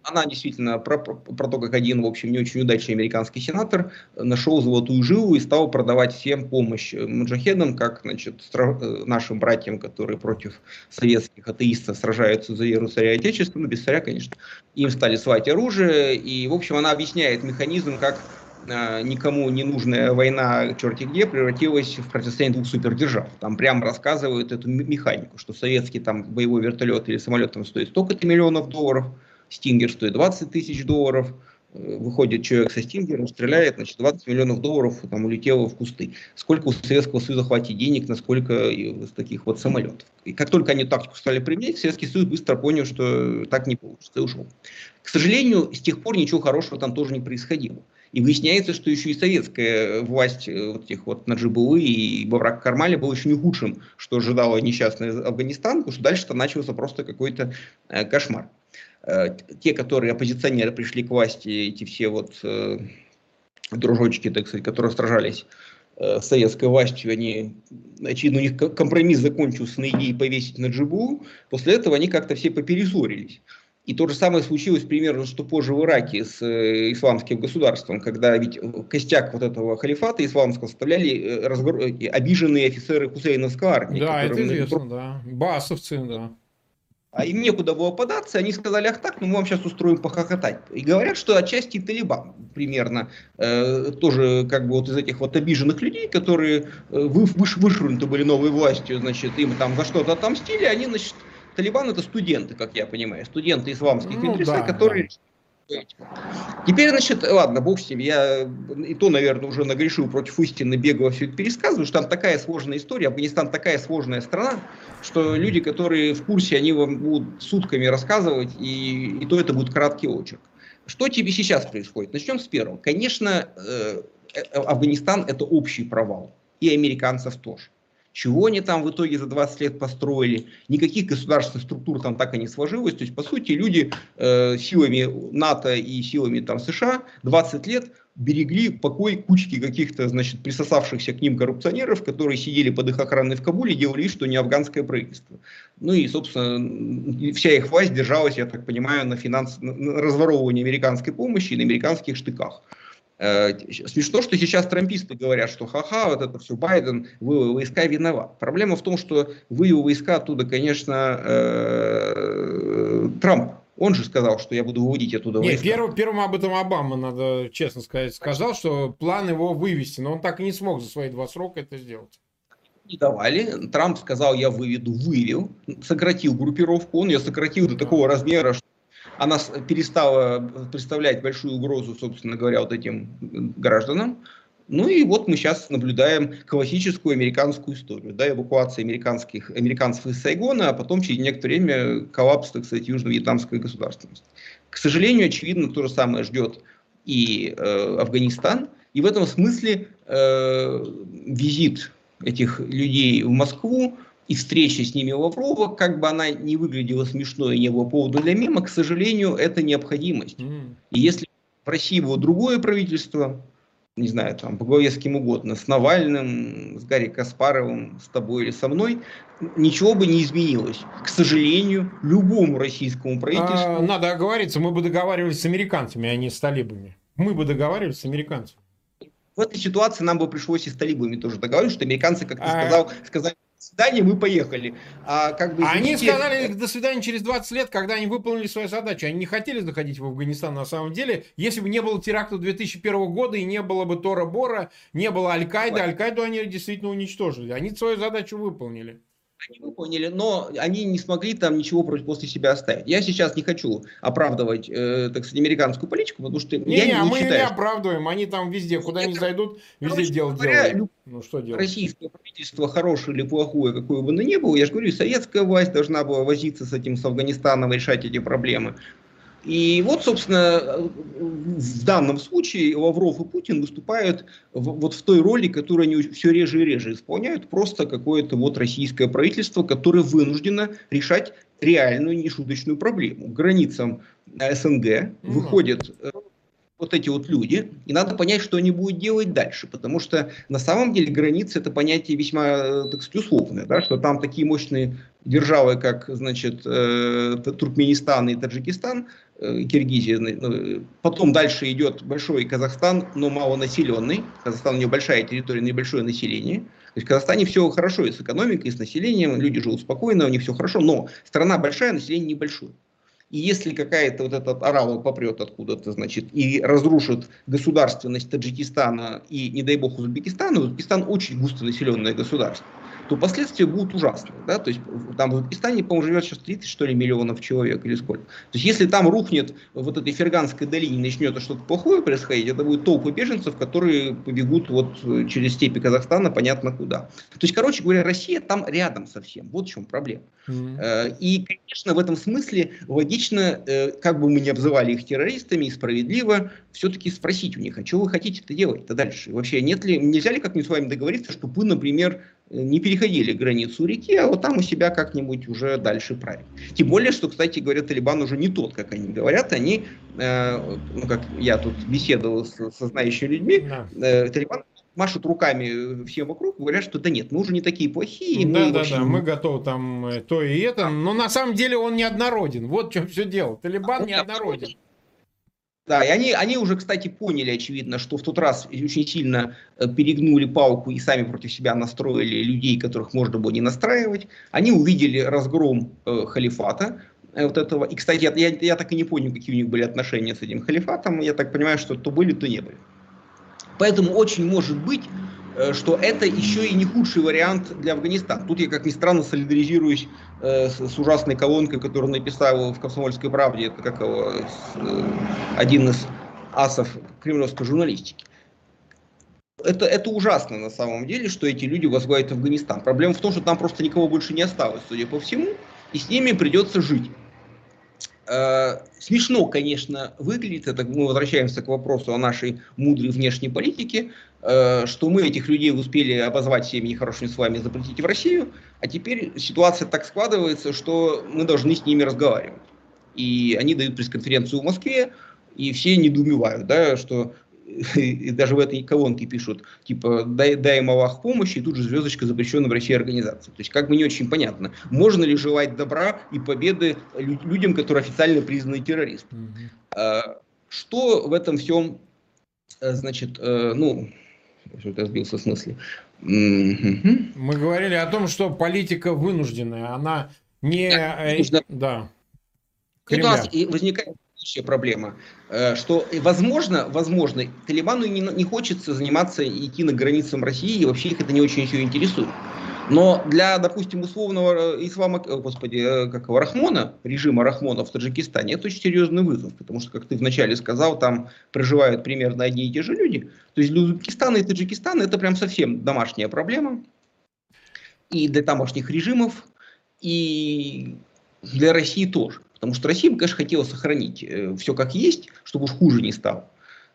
она действительно про, про, про то, как один, в общем, не очень удачный американский сенатор нашел золотую жилу и стал продавать всем помощь маджахедам, как значит, э, нашим братьям, которые против советских атеистов сражаются за веру царя Отечества, ну без царя, конечно, им стали свать оружие, и, в общем, она объясняет механизм, как э, никому не нужная война черти где превратилась в противостояние двух супердержав. Там прямо рассказывают эту механику, что советский там боевой вертолет или самолет там стоит столько-то миллионов долларов, Стингер стоит 20 тысяч долларов, э, выходит человек со Стингером, стреляет, значит, 20 миллионов долларов там улетело в кусты. Сколько у Советского Союза хватит денег, насколько из таких вот самолетов. И как только они тактику стали применять, Советский Союз быстро понял, что так не получится, и ушел. К сожалению, с тех пор ничего хорошего там тоже не происходило. И выясняется, что еще и советская власть э, вот этих вот Наджибулы и Баврак Кармали была еще не худшим, что ожидало несчастный Афганистан, потому что дальше-то начался просто какой-то э, кошмар. Э, те, которые оппозиционеры пришли к власти, эти все вот э, дружочки, так сказать, которые сражались э, с советской властью, они, очевидно, у них компромисс закончился на идее повесить на джибу, после этого они как-то все попересорились. И то же самое случилось примерно, что позже в Ираке с э, исламским государством, когда ведь костяк вот этого халифата исламского составляли э, разгор... Э, обиженные офицеры Хусейновской армии. Да, это известно, да. Басовцы, да им некуда было податься, они сказали, ах так, ну мы вам сейчас устроим похохотать. И говорят, что отчасти Талибан примерно э, тоже как бы вот из этих вот обиженных людей, которые э, вы, выш, вышвырнуты были новой властью, значит, им там за что-то отомстили, они, значит, Талибан это студенты, как я понимаю, студенты исламских ну, медресе, да, которые да Теперь, значит, ладно, бог с ним, я и то, наверное, уже нагрешил против истины, бегло все это пересказываю, что там такая сложная история, Афганистан такая сложная страна, что люди, которые в курсе, они вам будут сутками рассказывать, и, и то это будет краткий очерк. Что тебе сейчас происходит? Начнем с первого. Конечно, э, э, Афганистан это общий провал, и американцев тоже. Чего они там в итоге за 20 лет построили? Никаких государственных структур там так и не сложилось. То есть, по сути, люди э, силами НАТО и силами там, США 20 лет берегли покой кучки каких-то, значит, присосавшихся к ним коррупционеров, которые сидели под их охраной в Кабуле делали что не афганское правительство. Ну и, собственно, вся их власть держалась, я так понимаю, на, финанс... на разворовывании американской помощи и на американских штыках. Э, смешно, что сейчас трамписты говорят, что ха-ха, вот это все Байден, вывел войска виноват. Проблема в том, что вывел войска оттуда, конечно, э, Трамп. Он же сказал, что я буду выводить оттуда Нет, войска. Первым, первым об этом Обама, надо честно сказать, сказал, что план его вывести, но он так и не смог за свои два срока это сделать не давали. Трамп сказал, я выведу, вывел, сократил группировку, он ее сократил до такого размера, что она перестала представлять большую угрозу, собственно говоря, вот этим гражданам. Ну и вот мы сейчас наблюдаем классическую американскую историю, да, эвакуация американских, американцев из Сайгона, а потом через некоторое время коллапс, так сказать, южно-вьетнамской государственности. К сожалению, очевидно, то же самое ждет и э, Афганистан. И в этом смысле э, визит этих людей в Москву и встреча с ними Лаврова, как бы она не выглядела смешно и не было повода для мема, к сожалению, это необходимость. Mm. И если в России было другое правительство, не знаю, там, по главе с кем угодно, с Навальным, с Гарри Каспаровым, с тобой или со мной, ничего бы не изменилось. К сожалению, любому российскому правительству... А, надо оговориться, мы бы договаривались с американцами, а не с талибами. Мы бы договаривались с американцами. В этой ситуации нам бы пришлось и с талибами тоже договариваться, что американцы, как ты а... сказал, сказали, свидания, мы поехали. А, как бы, они сказали до свидания через 20 лет, когда они выполнили свою задачу. Они не хотели заходить в Афганистан на самом деле. Если бы не было теракта 2001 года и не было бы Тора Бора, не было Аль-Каиды, Аль-Каиду они действительно уничтожили. Они свою задачу выполнили они выполнили, но они не смогли там ничего после себя оставить. Я сейчас не хочу оправдывать, э, так сказать, американскую политику, потому что не, я не, не мы считаю, не оправдываем, они там везде, куда они зайдут, везде дело делают. Ну что делать? Российское правительство хорошее или плохое, какое бы оно ни было, я же говорю, советская власть должна была возиться с этим, с Афганистаном, решать эти проблемы. И вот, собственно, в данном случае Лавров и Путин выступают в, вот в той роли, которую они все реже и реже исполняют, просто какое-то вот российское правительство, которое вынуждено решать реальную нешуточную проблему. К границам СНГ выходят э, вот эти вот люди, и надо понять, что они будут делать дальше, потому что на самом деле границы это понятие весьма, э, так сказать, условное, да, что там такие мощные державы, как, значит, э, Туркменистан и Таджикистан, э, Киргизия, ну, потом дальше идет большой Казахстан, но малонаселенный, Казахстан у него большая территория, небольшое население, то есть в Казахстане все хорошо и с экономикой, и с населением, люди живут спокойно, у них все хорошо, но страна большая, население небольшое. И если какая-то вот этот орал попрет откуда-то, значит, и разрушит государственность Таджикистана и, не дай бог, Узбекистана, Узбекистан очень густонаселенное государство. То последствия будут ужасные. Да? То есть там в Узбекистане, по-моему, живет сейчас 30, что ли, миллионов человек или сколько. То есть если там рухнет вот этой Ферганской долине, начнет что-то плохое происходить, это будет толпы беженцев, которые побегут вот через степи Казахстана, понятно куда. То есть, короче говоря, Россия там рядом совсем. Вот в чем проблема. Mm-hmm. И, конечно, в этом смысле логично, э, как бы мы ни обзывали их террористами, и справедливо все-таки спросить у них, а что вы хотите это делать-то дальше? Вообще, нет ли, нельзя ли как-нибудь с вами договориться, чтобы вы, например, не переходили границу реки, а вот там у себя как-нибудь уже дальше править. Тем более, что, кстати говоря, Талибан уже не тот, как они говорят, они, э, ну, как я тут беседовал с, со знающими людьми, э, Талибан машут руками всем вокруг, говорят, что да нет, мы уже не такие плохие. Да, да, да, мы готовы там э, то и это, но на самом деле он неоднороден. Вот в чем все дело. Талибан а неоднороден. Да, и они, они уже, кстати, поняли, очевидно, что в тот раз очень сильно э, перегнули палку и сами против себя настроили людей, которых можно было не настраивать. Они увидели разгром э, халифата, э, вот этого. И, кстати, я, я, я так и не понял, какие у них были отношения с этим халифатом. Я так понимаю, что то были, то не были. Поэтому очень может быть, что это еще и не худший вариант для Афганистана. Тут я, как ни странно, солидаризируюсь э, с, с ужасной колонкой, которую написал в «Комсомольской правде», это как его, с, э, один из асов кремлевской журналистики. Это, это ужасно на самом деле, что эти люди возглавят Афганистан. Проблема в том, что там просто никого больше не осталось, судя по всему, и с ними придется жить. Э, смешно, конечно, выглядит, это мы возвращаемся к вопросу о нашей мудрой внешней политике, э, что мы этих людей успели обозвать всеми нехорошими словами запретить в Россию, а теперь ситуация так складывается, что мы должны с ними разговаривать. И они дают пресс-конференцию в Москве, и все недоумевают, да, что и даже в этой колонке пишут, типа, дай, дай им Аллах помощи, и тут же звездочка запрещенная в России организации. То есть, как бы не очень понятно, можно ли желать добра и победы людям, которые официально признаны террористами. Mm-hmm. Что в этом всем, э, значит, э, ну, что-то сбился в смысле. Mm-hmm. Мы говорили о том, что политика вынужденная, она не... Да, э, да. Кремля. У нас возникает следующая проблема, э, что, возможно, возможно, Талибану не, не хочется заниматься, идти на границам России, и вообще их это не очень еще интересует. Но для, допустим, условного э, ислама, э, господи, как его, Рахмона, режима Рахмона в Таджикистане, это очень серьезный вызов, потому что, как ты вначале сказал, там проживают примерно одни и те же люди. То есть для Узбекистана и Таджикистана это прям совсем домашняя проблема. И для тамошних режимов, и для России тоже. Потому что Россия бы, конечно, хотела сохранить э, все как есть, чтобы уж хуже не стало.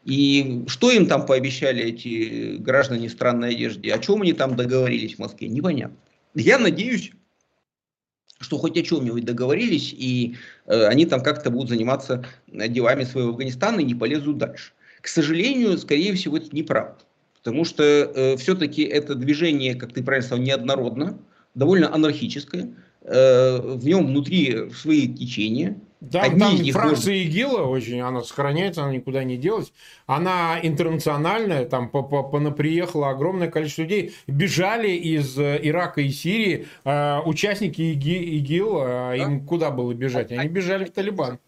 И что им там пообещали эти граждане странной одежде? О чем они там договорились в Москве? Непонятно. Я надеюсь, что хоть о чем-нибудь договорились, и э, они там как-то будут заниматься делами своего Афганистана и не полезут дальше. К сожалению, скорее всего, это неправда. Потому что э, все-таки это движение, как ты правильно сказал, неоднородно, довольно анархическое. Э, в нем внутри свои течения. Да, Одни там из фракция может... ИГИЛа очень, она сохраняется, она никуда не делась. Она интернациональная, там приехало огромное количество людей. Бежали из э, Ирака и Сирии э, участники ИГИ, ИГИЛ, э, да? им куда было бежать? Они бежали в Талибан.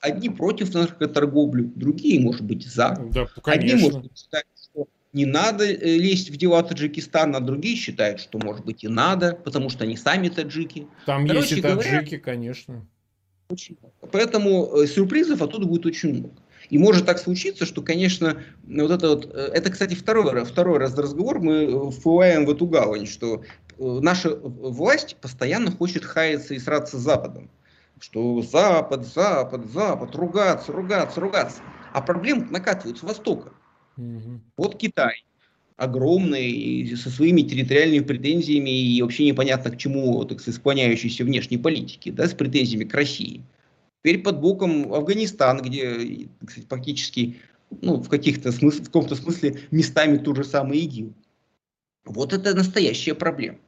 Одни против наркоторговли, другие, может быть, за. Да, конечно. Одни, может быть, не надо э, лезть в дела Таджикистана, а другие считают, что может быть и надо, потому что они сами таджики. Там Короче есть и таджики, говоря, конечно. Очень Поэтому э, сюрпризов оттуда будет очень много. И может так случиться, что, конечно, вот это вот, э, это, кстати, второй, второй раз разговор, мы вплываем в эту гавань, что наша власть постоянно хочет хаяться и сраться с Западом. Что Запад, Запад, Запад, ругаться, ругаться, ругаться. А проблемы накатывают с Востока. Угу. Вот Китай огромный, со своими территориальными претензиями и вообще непонятно к чему, так сказать, склоняющейся внешней политики, да, с претензиями к России. Теперь под боком Афганистан, где, сказать, практически, ну, в, каких-то смысл, в каком-то смысле местами тот же самый ИГИЛ. Вот это настоящая проблема.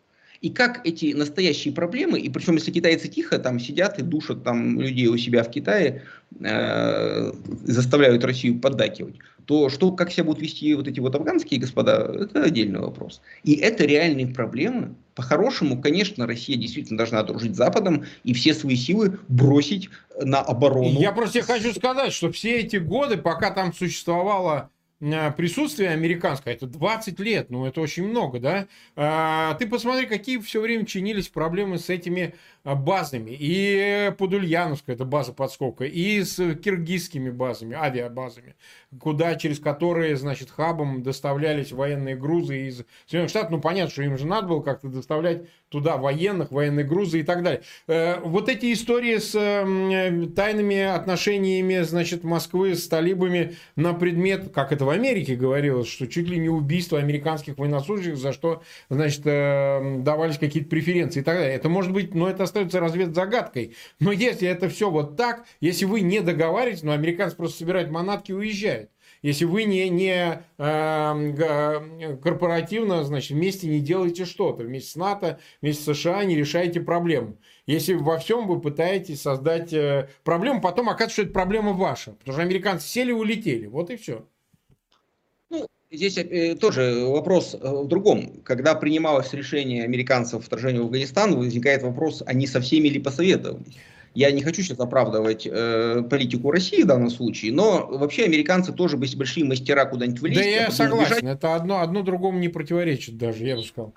И как эти настоящие проблемы, и причем если китайцы тихо там сидят и душат там людей у себя в Китае, э, заставляют Россию поддакивать, то что, как себя будут вести вот эти вот афганские господа, это отдельный вопрос. И это реальные проблемы. По-хорошему, конечно, Россия действительно должна дружить с Западом и все свои силы бросить на оборону. Я просто хочу сказать, что все эти годы, пока там существовала присутствие американское, это 20 лет, ну это очень много, да? А, ты посмотри, какие все время чинились проблемы с этими а, базами. И под Ульяновской, это база подскока, и с киргизскими базами, авиабазами, куда, через которые, значит, хабом доставлялись военные грузы из Соединенных Штатов. Ну, понятно, что им же надо было как-то доставлять туда военных, военные грузы и так далее. Э, вот эти истории с тайными отношениями, значит, Москвы с талибами на предмет, как это в Америке говорилось, что чуть ли не убийство американских военнослужащих, за что, значит, э, давались какие-то преференции и так далее. Это может быть, но это остается разведзагадкой. Но если это все вот так, если вы не договариваетесь, ну, американцы просто собирают манатки и уезжают. Если вы не, не э, корпоративно, значит, вместе не делаете что-то, вместе с НАТО, вместе с США не решаете проблему. Если во всем вы пытаетесь создать э, проблему, потом оказывается, что это проблема ваша. Потому что американцы сели и улетели. Вот и все. Ну, здесь э, тоже вопрос э, в другом. Когда принималось решение американцев вторжения в Афганистан, возникает вопрос, они со всеми ли посоветовались? Я не хочу сейчас оправдывать э, политику России в данном случае, но вообще американцы тоже большие мастера куда-нибудь влезть. Да я согласен, убежать. это одно, одно другому не противоречит даже, я бы сказал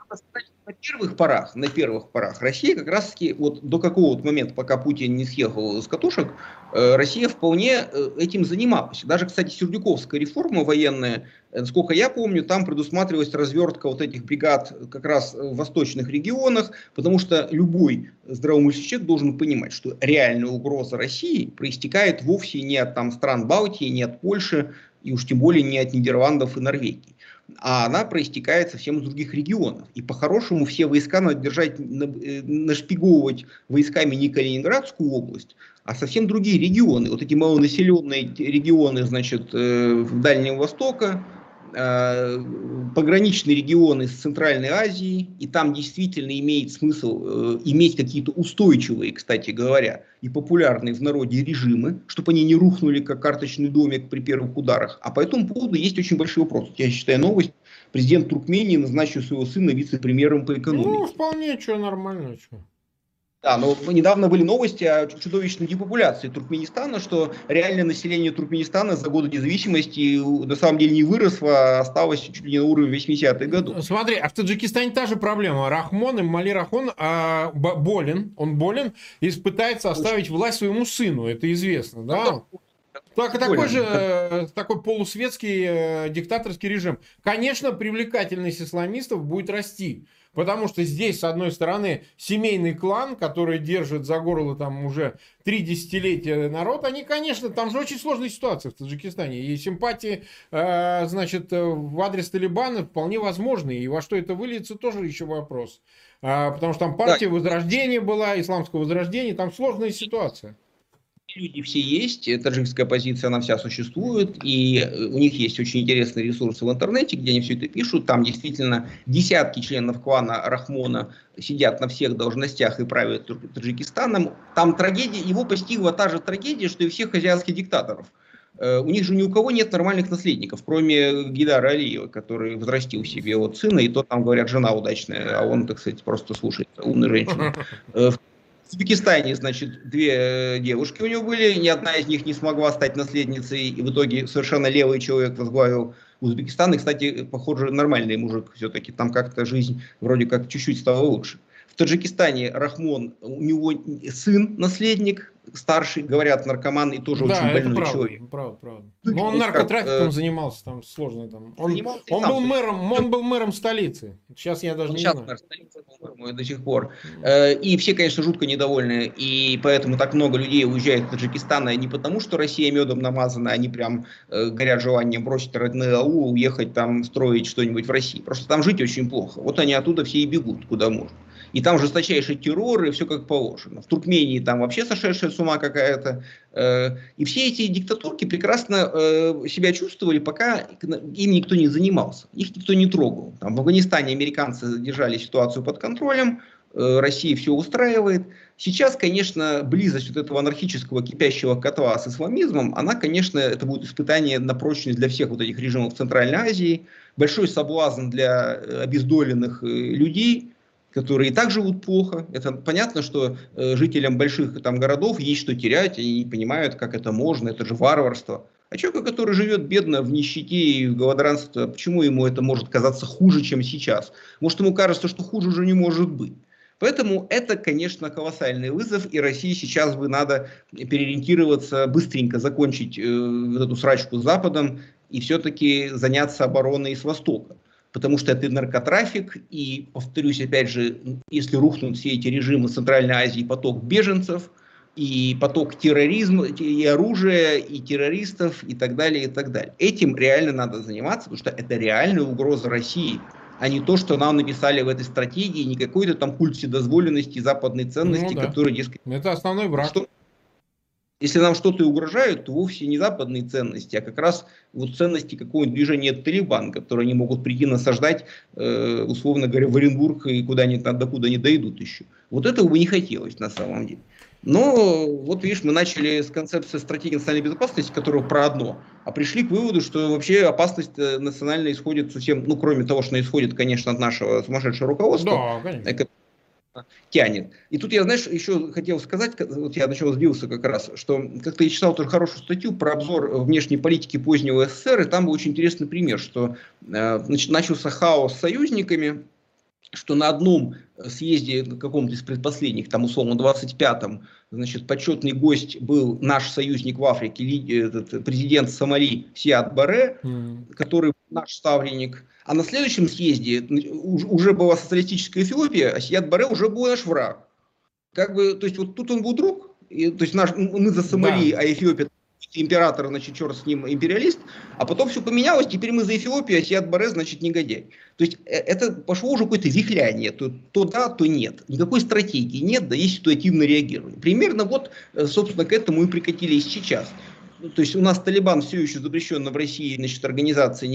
на первых порах, на первых порах Россия как раз таки вот до какого-то момента, пока Путин не съехал с катушек, э, Россия вполне э, этим занималась. Даже, кстати, Сердюковская реформа военная, э, насколько я помню, там предусматривалась развертка вот этих бригад как раз в восточных регионах, потому что любой здравомыслящий человек должен понимать, что реальная угроза России проистекает вовсе не от там, стран Балтии, не от Польши, и уж тем более не от Нидерландов и Норвегии а она проистекает совсем из других регионов. И по-хорошему все войска надо держать, э, нашпиговывать войсками не Калининградскую область, а совсем другие регионы. Вот эти малонаселенные регионы, значит, э, Дальнего Востока, пограничные регионы с Центральной Азией, и там действительно имеет смысл э, иметь какие-то устойчивые, кстати говоря, и популярные в народе режимы, чтобы они не рухнули как карточный домик при первых ударах. А по этому поводу есть очень большой вопрос. Я считаю новость. Президент Туркмении назначил своего сына вице-премьером по экономике. Ну, вполне, что нормально, что. Да, но недавно были новости о чудовищной депопуляции Туркменистана, что реальное население Туркменистана за годы независимости на самом деле не выросло, а осталось чуть ли не на уровне 80-х годов. Смотри, а в Таджикистане та же проблема. Рахмон, Мали Рахон а, болен, он болен и пытается оставить власть своему сыну, это известно, да? Так, такой же э, такой полусветский э, диктаторский режим. Конечно, привлекательность исламистов будет расти. Потому что здесь, с одной стороны, семейный клан, который держит за горло там уже три десятилетия народ, они, конечно, там же очень сложная ситуация в Таджикистане. И симпатии, э, значит, в адрес Талибана вполне возможны. И во что это выльется, тоже еще вопрос. А, потому что там партия да. Возрождения была, исламского Возрождения, там сложная ситуация люди все есть, таджикская позиция, она вся существует, и э, у них есть очень интересные ресурсы в интернете, где они все это пишут, там действительно десятки членов клана Рахмона сидят на всех должностях и правят Таджикистаном, там трагедия, его постигла та же трагедия, что и всех азиатских диктаторов. Э, у них же ни у кого нет нормальных наследников, кроме Гидара Алиева, который взрастил себе вот сына, и то там, говорят, жена удачная, а он, так сказать, просто слушает умную женщину. Узбекистане, значит, две э, девушки у него были, ни одна из них не смогла стать наследницей, и в итоге совершенно левый человек возглавил Узбекистан. И, кстати, похоже, нормальный мужик все-таки. Там как-то жизнь вроде как чуть-чуть стала лучше. В Таджикистане Рахмон, у него сын наследник, старший, говорят, наркоман и тоже да, очень больной правда, человек. Правда, правда. Но ну, он наркотрафиком э, занимался, там сложно там. Он, он был мэром, он был мэром столицы. Сейчас я даже не сейчас знаю. Столица, по-моему, до сих пор. Э, и все, конечно, жутко недовольны, и поэтому так много людей уезжает в Таджикистан, не потому, что Россия медом намазана, они прям э, горят желанием бросить родные АУ, уехать там строить что-нибудь в России. Просто там жить очень плохо. Вот они оттуда все и бегут, куда можно и там жесточайший террор, и все как положено. В Туркмении там вообще сошедшая с ума какая-то. Э, и все эти диктатурки прекрасно э, себя чувствовали, пока им никто не занимался, их никто не трогал. Там в Афганистане американцы держали ситуацию под контролем, э, Россия все устраивает. Сейчас, конечно, близость вот этого анархического кипящего котла с исламизмом, она, конечно, это будет испытание на прочность для всех вот этих режимов Центральной Азии, большой соблазн для обездоленных людей, которые и так живут плохо. Это понятно, что э, жителям больших там городов есть что терять, они не понимают, как это можно, это же варварство. А человека, который живет бедно в нищете и в голодранстве, почему ему это может казаться хуже, чем сейчас? Может, ему кажется, что хуже уже не может быть. Поэтому это, конечно, колоссальный вызов, и России сейчас бы надо переориентироваться, быстренько закончить э, эту срачку с Западом и все-таки заняться обороной с Востока. Потому что это наркотрафик, и, повторюсь, опять же, если рухнут все эти режимы Центральной Азии, поток беженцев, и поток терроризма, и оружия, и террористов, и так далее, и так далее. Этим реально надо заниматься, потому что это реальная угроза России а не то, что нам написали в этой стратегии, не какой-то там культ вседозволенности, западной ценности, ну, да. который, дескать... Это основной враг. Что, если нам что-то угрожают, то вовсе не западные ценности, а как раз вот ценности какого-нибудь движения Талибан, которые они могут прийти насаждать, э, условно говоря, в Оренбург и куда-нибудь, докуда не дойдут еще. Вот этого бы не хотелось на самом деле. Но вот видишь, мы начали с концепции стратегии национальной безопасности, которая про одно, а пришли к выводу, что вообще опасность э, национальная исходит совсем, ну кроме того, что она исходит, конечно, от нашего сумасшедшего руководства, да, конечно. Тянет. И тут я, знаешь, еще хотел сказать, вот я начал сбился как раз, что как-то я читал тоже хорошую статью про обзор внешней политики позднего СССР, и там был очень интересный пример, что э, значит, начался хаос с союзниками, что на одном съезде, на каком-то из предпоследних, там условно 25-м, значит, почетный гость был наш союзник в Африке, этот, президент Сомали Сиад Баре, mm. который наш ставленник. А на следующем съезде уже была социалистическая Эфиопия, а Сиад Баре уже был наш враг. Как бы, то есть вот тут он был друг, и, то есть наш, мы за Сомали, да. а Эфиопия император, значит, черт с ним, империалист, а потом все поменялось, теперь мы за Эфиопию, а Сиат Баре, значит, негодяй. То есть э, это пошло уже какое-то вихляние, то, то да, то нет. Никакой стратегии нет, да есть ситуативное реагирование. Примерно вот, э, собственно, к этому и прикатились сейчас. То есть у нас Талибан все еще запрещена в России, значит, организация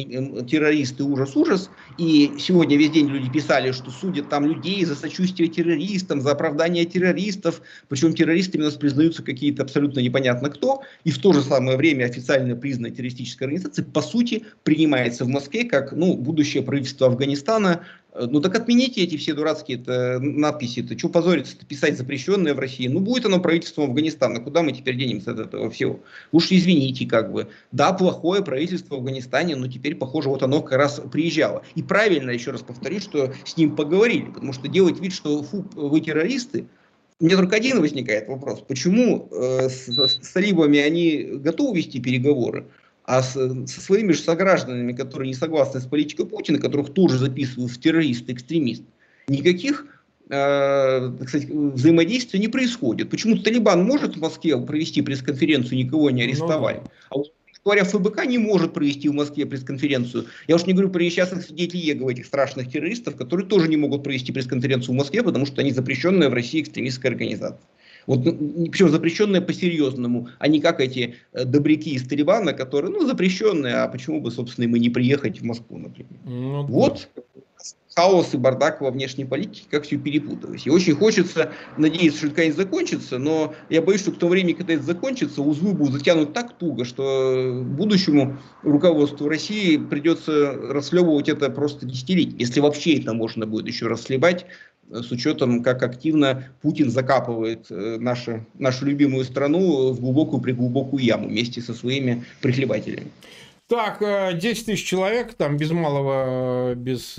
террористы ужас-ужас. И сегодня весь день люди писали, что судят там людей за сочувствие террористам, за оправдание террористов. Причем террористами у нас признаются какие-то абсолютно непонятно кто. И в то же самое время официально признанная террористическая организация, по сути, принимается в Москве как ну, будущее правительство Афганистана, ну так отмените эти все дурацкие -то надписи. -то. Что позориться-то писать запрещенное в России? Ну будет оно правительством Афганистана. Куда мы теперь денемся от этого всего? Уж извините, как бы. Да, плохое правительство в Афганистане, но теперь, похоже, вот оно как раз приезжало. И правильно, еще раз повторю, что с ним поговорили. Потому что делать вид, что фу, вы террористы, мне только один возникает вопрос. Почему э, с, с талибами они готовы вести переговоры, а с, со своими же согражданами, которые не согласны с политикой Путина, которых тоже записывают в террористы, экстремист, никаких э, сказать, взаимодействия не происходит. Почему Талибан может в Москве провести пресс-конференцию, никого не арестовали, ну, а вот говоря, ФБК не может провести в Москве пресс-конференцию. Я уж не говорю про несчастных свидетелей Егова, этих страшных террористов, которые тоже не могут провести пресс-конференцию в Москве, потому что они запрещенная в России экстремистская организация. Вот, причем запрещенные по-серьезному, а не как эти э, добряки из Талибана, которые, ну, запрещенные, а почему бы, собственно, мы не приехать в Москву, например. Ну, вот да. Хаос и бардак во внешней политике, как все перепуталось. И очень хочется надеяться, что это когда-нибудь закончится, но я боюсь, что к тому времени, когда это закончится, узлы будут затянуты так туго, что будущему руководству России придется расслевывать это просто десятилетие, если вообще это можно будет еще расслебать с учетом, как активно Путин закапывает э, нашу, нашу любимую страну в глубокую приглубокую яму вместе со своими прихлебателями. Так, 10 э, тысяч человек, там без малого, э, без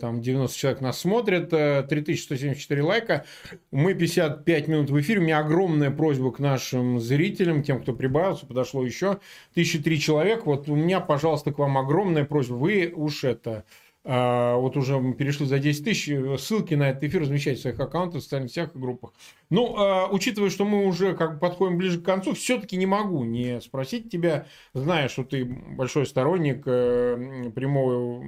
там, 90 человек нас смотрят, 3174 лайка. Мы 55 минут в эфире. У меня огромная просьба к нашим зрителям, тем, кто прибавился, подошло еще 1003 человек. Вот у меня, пожалуйста, к вам огромная просьба. Вы уж это вот уже мы перешли за 10 тысяч, ссылки на этот эфир размещать в своих аккаунтах, в социальных сетях и группах. Ну, а, учитывая, что мы уже как бы подходим ближе к концу, все-таки не могу не спросить тебя, зная, что ты большой сторонник э, прямого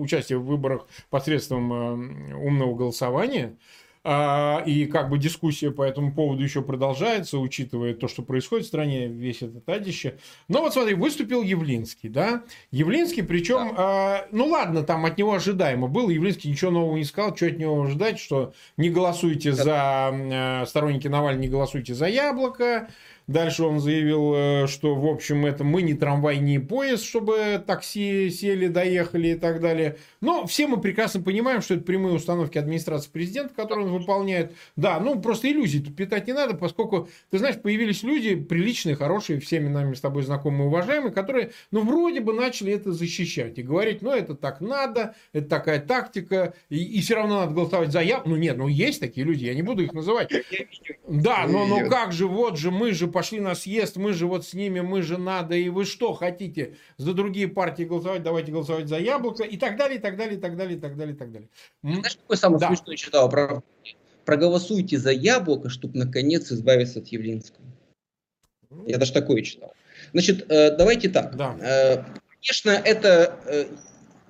участия в выборах посредством э, умного голосования, а, и как бы дискуссия по этому поводу еще продолжается, учитывая то, что происходит в стране, весь этот адище. Но вот смотри, выступил Явлинский, да? Явлинский, причем, да. ну ладно, там от него ожидаемо было. Явлинский ничего нового не сказал, что от него ожидать, что не голосуйте за э, сторонники Навального, не голосуйте за Яблоко. Дальше он заявил, э, что, в общем, это мы не трамвай, не поезд, чтобы такси сели, доехали и так далее. Но все мы прекрасно понимаем, что это прямые установки администрации президента, которые он выполняет. Да, ну просто иллюзий тут питать не надо, поскольку, ты знаешь, появились люди приличные, хорошие, всеми нами с тобой знакомые, уважаемые, которые, ну, вроде бы начали это защищать и говорить, ну, это так надо, это такая тактика, и, и все равно надо голосовать за я. Ну, нет, ну, есть такие люди, я не буду их называть. Да, но ну как же, вот же, мы же пошли на съезд, мы же вот с ними, мы же надо, и вы что, хотите за другие партии голосовать, давайте голосовать за яблоко, и так далее, и так далее, и так далее, и так далее, и так далее. Знаешь, какой самый да. смешной читал? Про... Проголосуйте за яблоко, чтобы наконец избавиться от Явлинского. Я даже такое читал. Значит, э, давайте так. Да. Э, конечно, это э,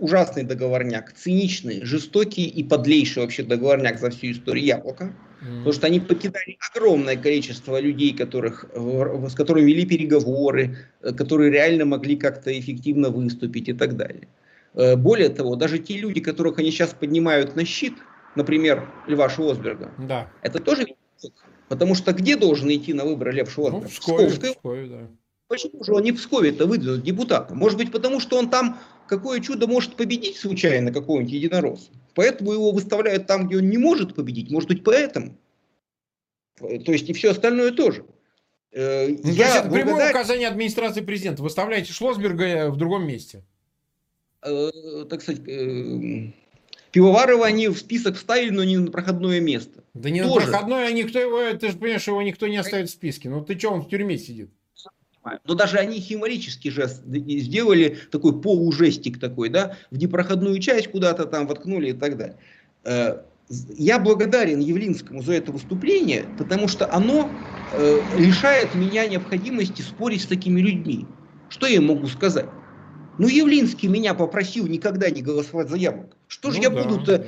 ужасный договорняк, циничный, жестокий и подлейший вообще договорняк за всю историю яблока. Mm. Потому что они покидали огромное количество людей, которых, с которыми вели переговоры, которые реально могли как-то эффективно выступить и так далее. Более того, даже те люди, которых они сейчас поднимают на щит, например, Льва Шосберга, да. это тоже Потому что где должен идти на выборы Лев Шварцман? Ну, в Пскове, в Пскове, да. Почему же он не в Пскове-то выдвинут депутата? Может быть, потому что он там какое чудо может победить случайно какого-нибудь единоросса. Поэтому его выставляют там, где он не может победить. Может быть, поэтому. То есть и все остальное тоже. Э, ну, Я то есть это благодар... прямое указание администрации президента. Выставляете Шлосберга в другом месте. Э, так сказать, э, Пивоварова они в список вставили, но не на проходное место. Да не Тоже. на проходное, а никто его, ты же понимаешь, его никто не оставит в списке. Ну ты что, он в тюрьме сидит? Но даже они химорический жест сделали, такой полужестик такой, да, в непроходную часть куда-то там воткнули и так далее. Э, я благодарен Явлинскому за это выступление, потому что оно э, лишает меня необходимости спорить с такими людьми. Что я могу сказать? Ну, Явлинский меня попросил никогда не голосовать за яблоко. Что же ну, я да, буду-то да.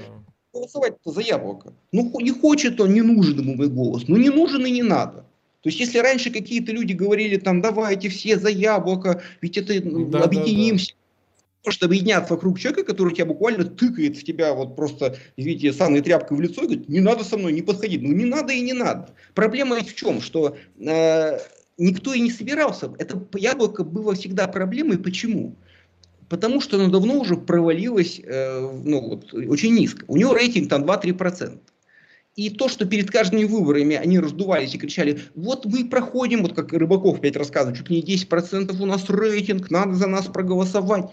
голосовать-то за яблоко? Ну, не хочет он, не нужен ему мой голос. Ну, не нужен и не надо. То есть, если раньше какие-то люди говорили, там, давайте все за яблоко, ведь это да, объединимся. Да, да. Просто объединяться вокруг человека, который тебя буквально тыкает в тебя вот просто, извините, самой тряпкой в лицо и говорит, не надо со мной, не подходи. Ну, не надо и не надо. Проблема ведь в чем? Что э, никто и не собирался. Это яблоко было всегда проблемой. Почему? Потому что она давно уже провалилась э, ну, вот, очень низко. У него рейтинг там 2-3%. И то, что перед каждыми выборами они раздувались и кричали, вот мы проходим, вот как Рыбаков опять рассказывает, чуть не 10% у нас рейтинг, надо за нас проголосовать.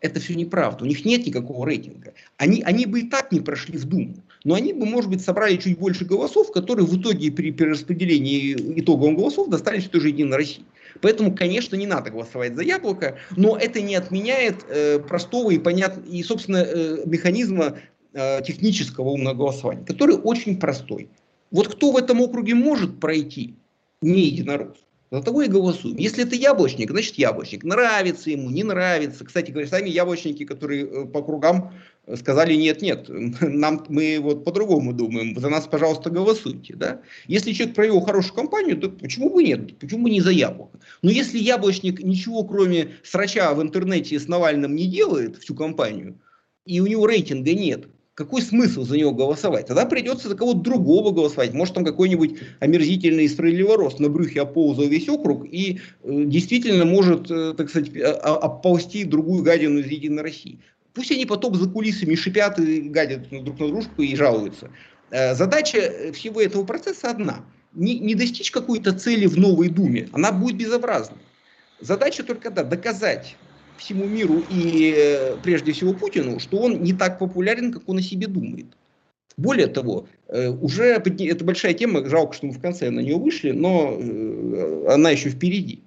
Это все неправда. У них нет никакого рейтинга. Они, они бы и так не прошли в Думу. Но они бы, может быть, собрали чуть больше голосов, которые в итоге при перераспределении итоговых голосов достались той же Единой России. Поэтому, конечно, не надо голосовать за яблоко, но это не отменяет э, простого и понятного, и, собственно, э, механизма э, технического умного голосования, который очень простой. Вот кто в этом округе может пройти, не единорос, за того и голосуем. Если это яблочник, значит яблочник. Нравится ему, не нравится. Кстати говоря, сами яблочники, которые э, по кругам э, сказали нет, нет, нам, мы вот по-другому думаем, за нас, пожалуйста, голосуйте. Да? Если человек провел хорошую кампанию, то почему бы нет? Почему бы не за яблоко? Но если яблочник ничего, кроме срача в интернете с Навальным не делает всю кампанию, и у него рейтинга нет, какой смысл за него голосовать? Тогда придется за кого-то другого голосовать. Может, там какой-нибудь омерзительный справедливорос на брюхе оползал весь округ и э, действительно может, э, так сказать, оползти другую гадину из Единой России. Пусть они потом за кулисами шипят и гадят друг на дружку и жалуются. Э, задача всего этого процесса одна. Не, не достичь какой-то цели в новой Думе. Она будет безобразна. Задача только да, доказать всему миру и э, прежде всего Путину, что он не так популярен, как он о себе думает. Более того, э, уже это большая тема, жалко, что мы в конце на нее вышли, но э, она еще впереди.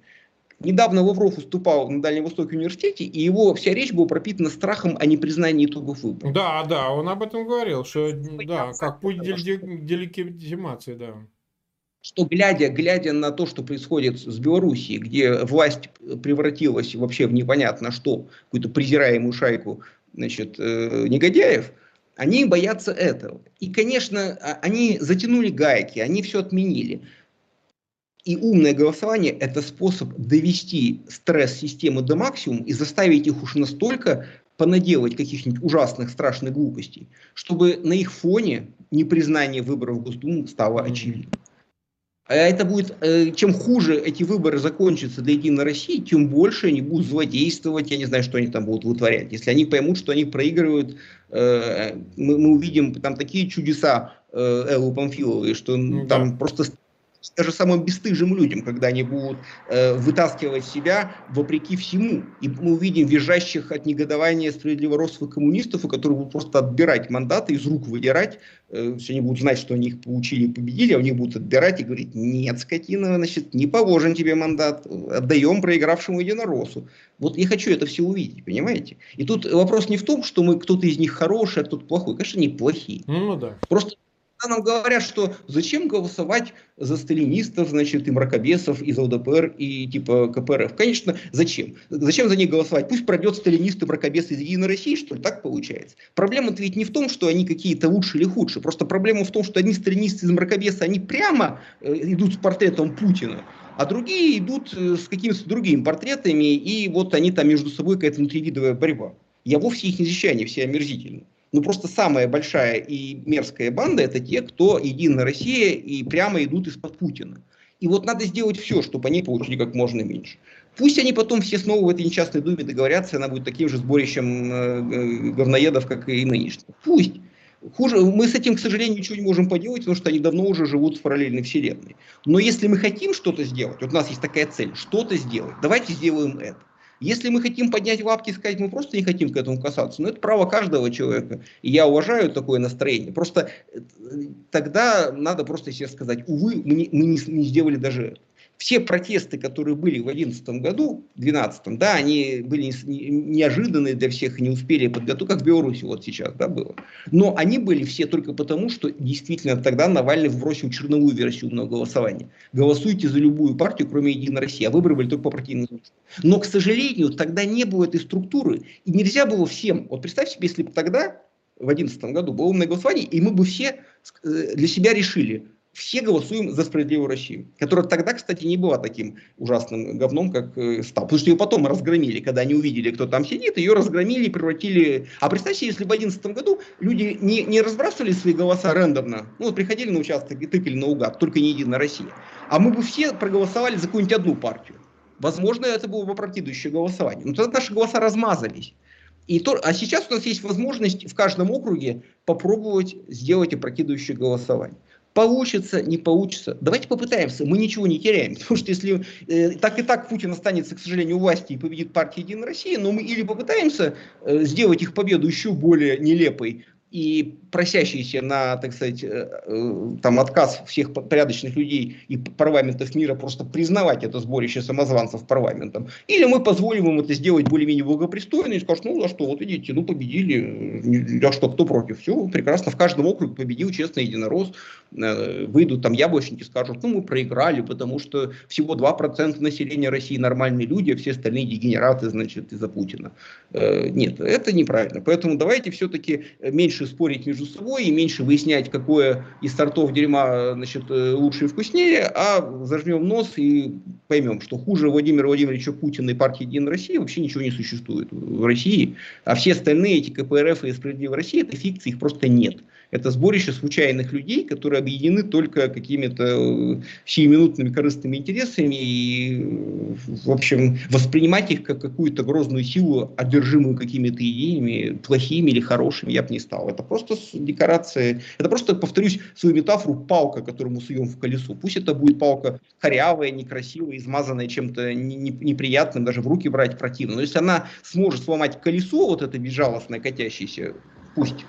Недавно Лавров выступал на Дальнем Востоке университете, и его вся речь была пропитана страхом о непризнании итогов выборов. Да, да, он об этом говорил, что да, как путь делегитимации, да что глядя, глядя на то, что происходит с Белоруссией, где власть превратилась вообще в непонятно что, какую-то презираемую шайку значит, э, негодяев, они боятся этого. И, конечно, а, они затянули гайки, они все отменили. И умное голосование – это способ довести стресс системы до максимума и заставить их уж настолько понаделать каких-нибудь ужасных, страшных глупостей, чтобы на их фоне непризнание выборов в Госдуму стало очевидным. А это будет, э, чем хуже эти выборы закончатся для Единой России, тем больше они будут злодействовать, я не знаю, что они там будут вытворять. Если они поймут, что они проигрывают, э, мы, мы увидим там такие чудеса э, Эллы Памфиловой, что ну, там да. просто даже самым бесстыжим людям, когда они будут э, вытаскивать себя вопреки всему. И мы увидим визжащих от негодования справедливо рослых коммунистов, которые будут просто отбирать мандаты, из рук выдирать. Э, все они будут знать, что они их получили и победили, а у них будут отбирать и говорить, нет, скотина, значит, не положен тебе мандат, отдаем проигравшему единороссу. Вот я хочу это все увидеть, понимаете? И тут вопрос не в том, что мы кто-то из них хороший, а кто-то плохой. Конечно, они плохие. Ну да. Просто нам говорят, что зачем голосовать за сталинистов, значит, и мракобесов, и за ЛДПР, и типа КПРФ. Конечно, зачем? Зачем за них голосовать? Пусть пройдет сталинист и мракобес из Единой России, что ли, так получается. Проблема-то ведь не в том, что они какие-то лучше или худше. Просто проблема в том, что одни сталинисты из мракобеса, они прямо э, идут с портретом Путина, а другие идут э, с какими-то другими портретами, и вот они там между собой какая-то внутривидовая борьба. Я вовсе их не защищаю, они все омерзительны. Ну просто самая большая и мерзкая банда это те, кто Единая Россия и прямо идут из-под Путина. И вот надо сделать все, чтобы они получили как можно меньше. Пусть они потом все снова в этой несчастной думе договорятся, и она будет таким же сборищем э, э, говноедов, как и нынешняя. Пусть. Хуже, мы с этим, к сожалению, ничего не можем поделать, потому что они давно уже живут в параллельной вселенной. Но если мы хотим что-то сделать, вот у нас есть такая цель, что-то сделать, давайте сделаем это. Если мы хотим поднять лапки и сказать, мы просто не хотим к этому касаться, ну это право каждого человека. И я уважаю такое настроение. Просто э, тогда надо просто себе сказать, увы, мы не, мы не, сделали даже все протесты, которые были в 2011 году, в 2012, да, они были неожиданные для всех, не успели подготовить, как в Беларуси вот сейчас, да, было. Но они были все только потому, что действительно тогда Навальный вбросил черновую версию умного голосования. Голосуйте за любую партию, кроме Единой России, а выборы были только по партийным Но, к сожалению, тогда не было этой структуры, и нельзя было всем, вот представь себе, если бы тогда, в 2011 году, было умное голосование, и мы бы все э, для себя решили, все голосуем за справедливую Россию, которая тогда, кстати, не была таким ужасным говном, как э, стал. Потому что ее потом разгромили, когда они увидели, кто там сидит, ее разгромили, превратили... А представьте, если в 2011 году люди не, не разбрасывали свои голоса рандомно, ну вот приходили на участок и тыкали наугад, только не Единая Россия, а мы бы все проголосовали за какую-нибудь одну партию. Возможно, это было бы опрокидывающее голосование. Но тогда наши голоса размазались. И то, а сейчас у нас есть возможность в каждом округе попробовать сделать опрокидывающее голосование. Получится, не получится. Давайте попытаемся. Мы ничего не теряем. Потому что если э, так и так Путин останется, к сожалению, у власти и победит партия Единая Россия, но мы или попытаемся э, сделать их победу еще более нелепой, и просящиеся на, так сказать, э, э, там отказ всех порядочных людей и парламентов мира просто признавать это сборище самозванцев парламентом. Или мы позволим им это сделать более-менее благопристойно и скажем, ну, за что, вот видите, ну, победили, да что, кто против? Все, прекрасно, в каждом округе победил честный единорос, э, выйдут там яблочники, скажут, ну, мы проиграли, потому что всего 2% населения России нормальные люди, а все остальные дегенераты, значит, из-за Путина. Нет, это неправильно. Поэтому давайте все-таки меньше меньше спорить между собой и меньше выяснять, какое из сортов дерьма значит, э, лучше и вкуснее, а зажмем нос и поймем, что хуже Владимира Владимировича Путина и партии Единая Россия вообще ничего не существует в России. А все остальные, эти КПРФ и Справедливая Россия, это фикции, их просто нет. Это сборище случайных людей, которые объединены только какими-то э, сиюминутными корыстными интересами и, в общем, воспринимать их как какую-то грозную силу, одержимую какими-то идеями, плохими или хорошими, я бы не стал. Это просто декорация, это просто, повторюсь, свою метафору, палка, которую мы суем в колесо. Пусть это будет палка корявая, некрасивая, измазанная чем-то неприятным, даже в руки брать противно. Но если она сможет сломать колесо, вот это безжалостное, катящееся, пусть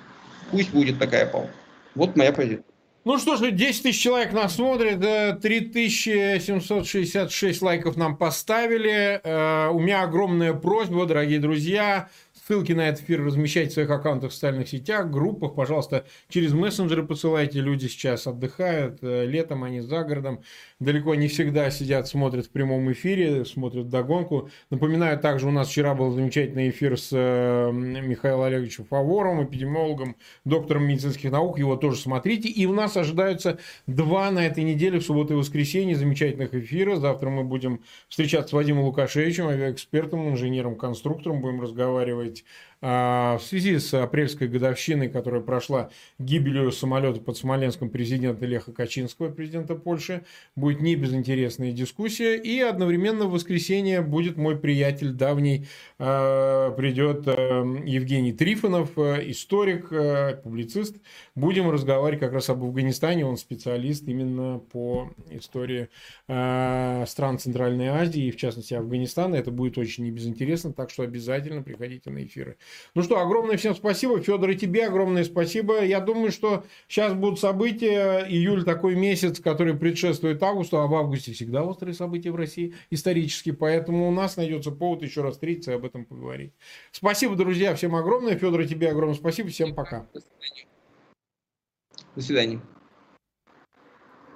пусть будет такая палка. Вот моя позиция. Ну что ж, 10 тысяч человек нас смотрит, 3766 лайков нам поставили. Э, у меня огромная просьба, дорогие друзья, Ссылки на этот эфир размещайте в своих аккаунтах в социальных сетях, группах. Пожалуйста, через мессенджеры посылайте. Люди сейчас отдыхают. Э, летом они за городом. Далеко не всегда сидят, смотрят в прямом эфире, смотрят догонку. Напоминаю, также у нас вчера был замечательный эфир с э, Михаилом Олеговичем Фавором, эпидемиологом, доктором медицинских наук. Его тоже смотрите. И у нас ожидаются два на этой неделе, в субботу и воскресенье, замечательных эфира. Завтра мы будем встречаться с Вадимом Лукашевичем, авиаэкспертом, инженером-конструктором. Будем разговаривать быть в связи с апрельской годовщиной, которая прошла гибелью самолета под Смоленском президента Леха Качинского, президента Польши, будет не безинтересная дискуссия. И одновременно в воскресенье будет мой приятель давний, а, придет Евгений Трифонов, историк, публицист. Будем разговаривать как раз об Афганистане. Он специалист именно по истории стран Центральной Азии, и в частности Афганистана. Это будет очень небезынтересно, так что обязательно приходите на эфиры. Ну что, огромное всем спасибо. Федор, и тебе огромное спасибо. Я думаю, что сейчас будут события. Июль такой месяц, который предшествует августу, а в августе всегда острые события в России исторически. Поэтому у нас найдется повод еще раз встретиться и об этом поговорить. Спасибо, друзья, всем огромное. Федор, и тебе огромное спасибо. Всем пока. До свидания.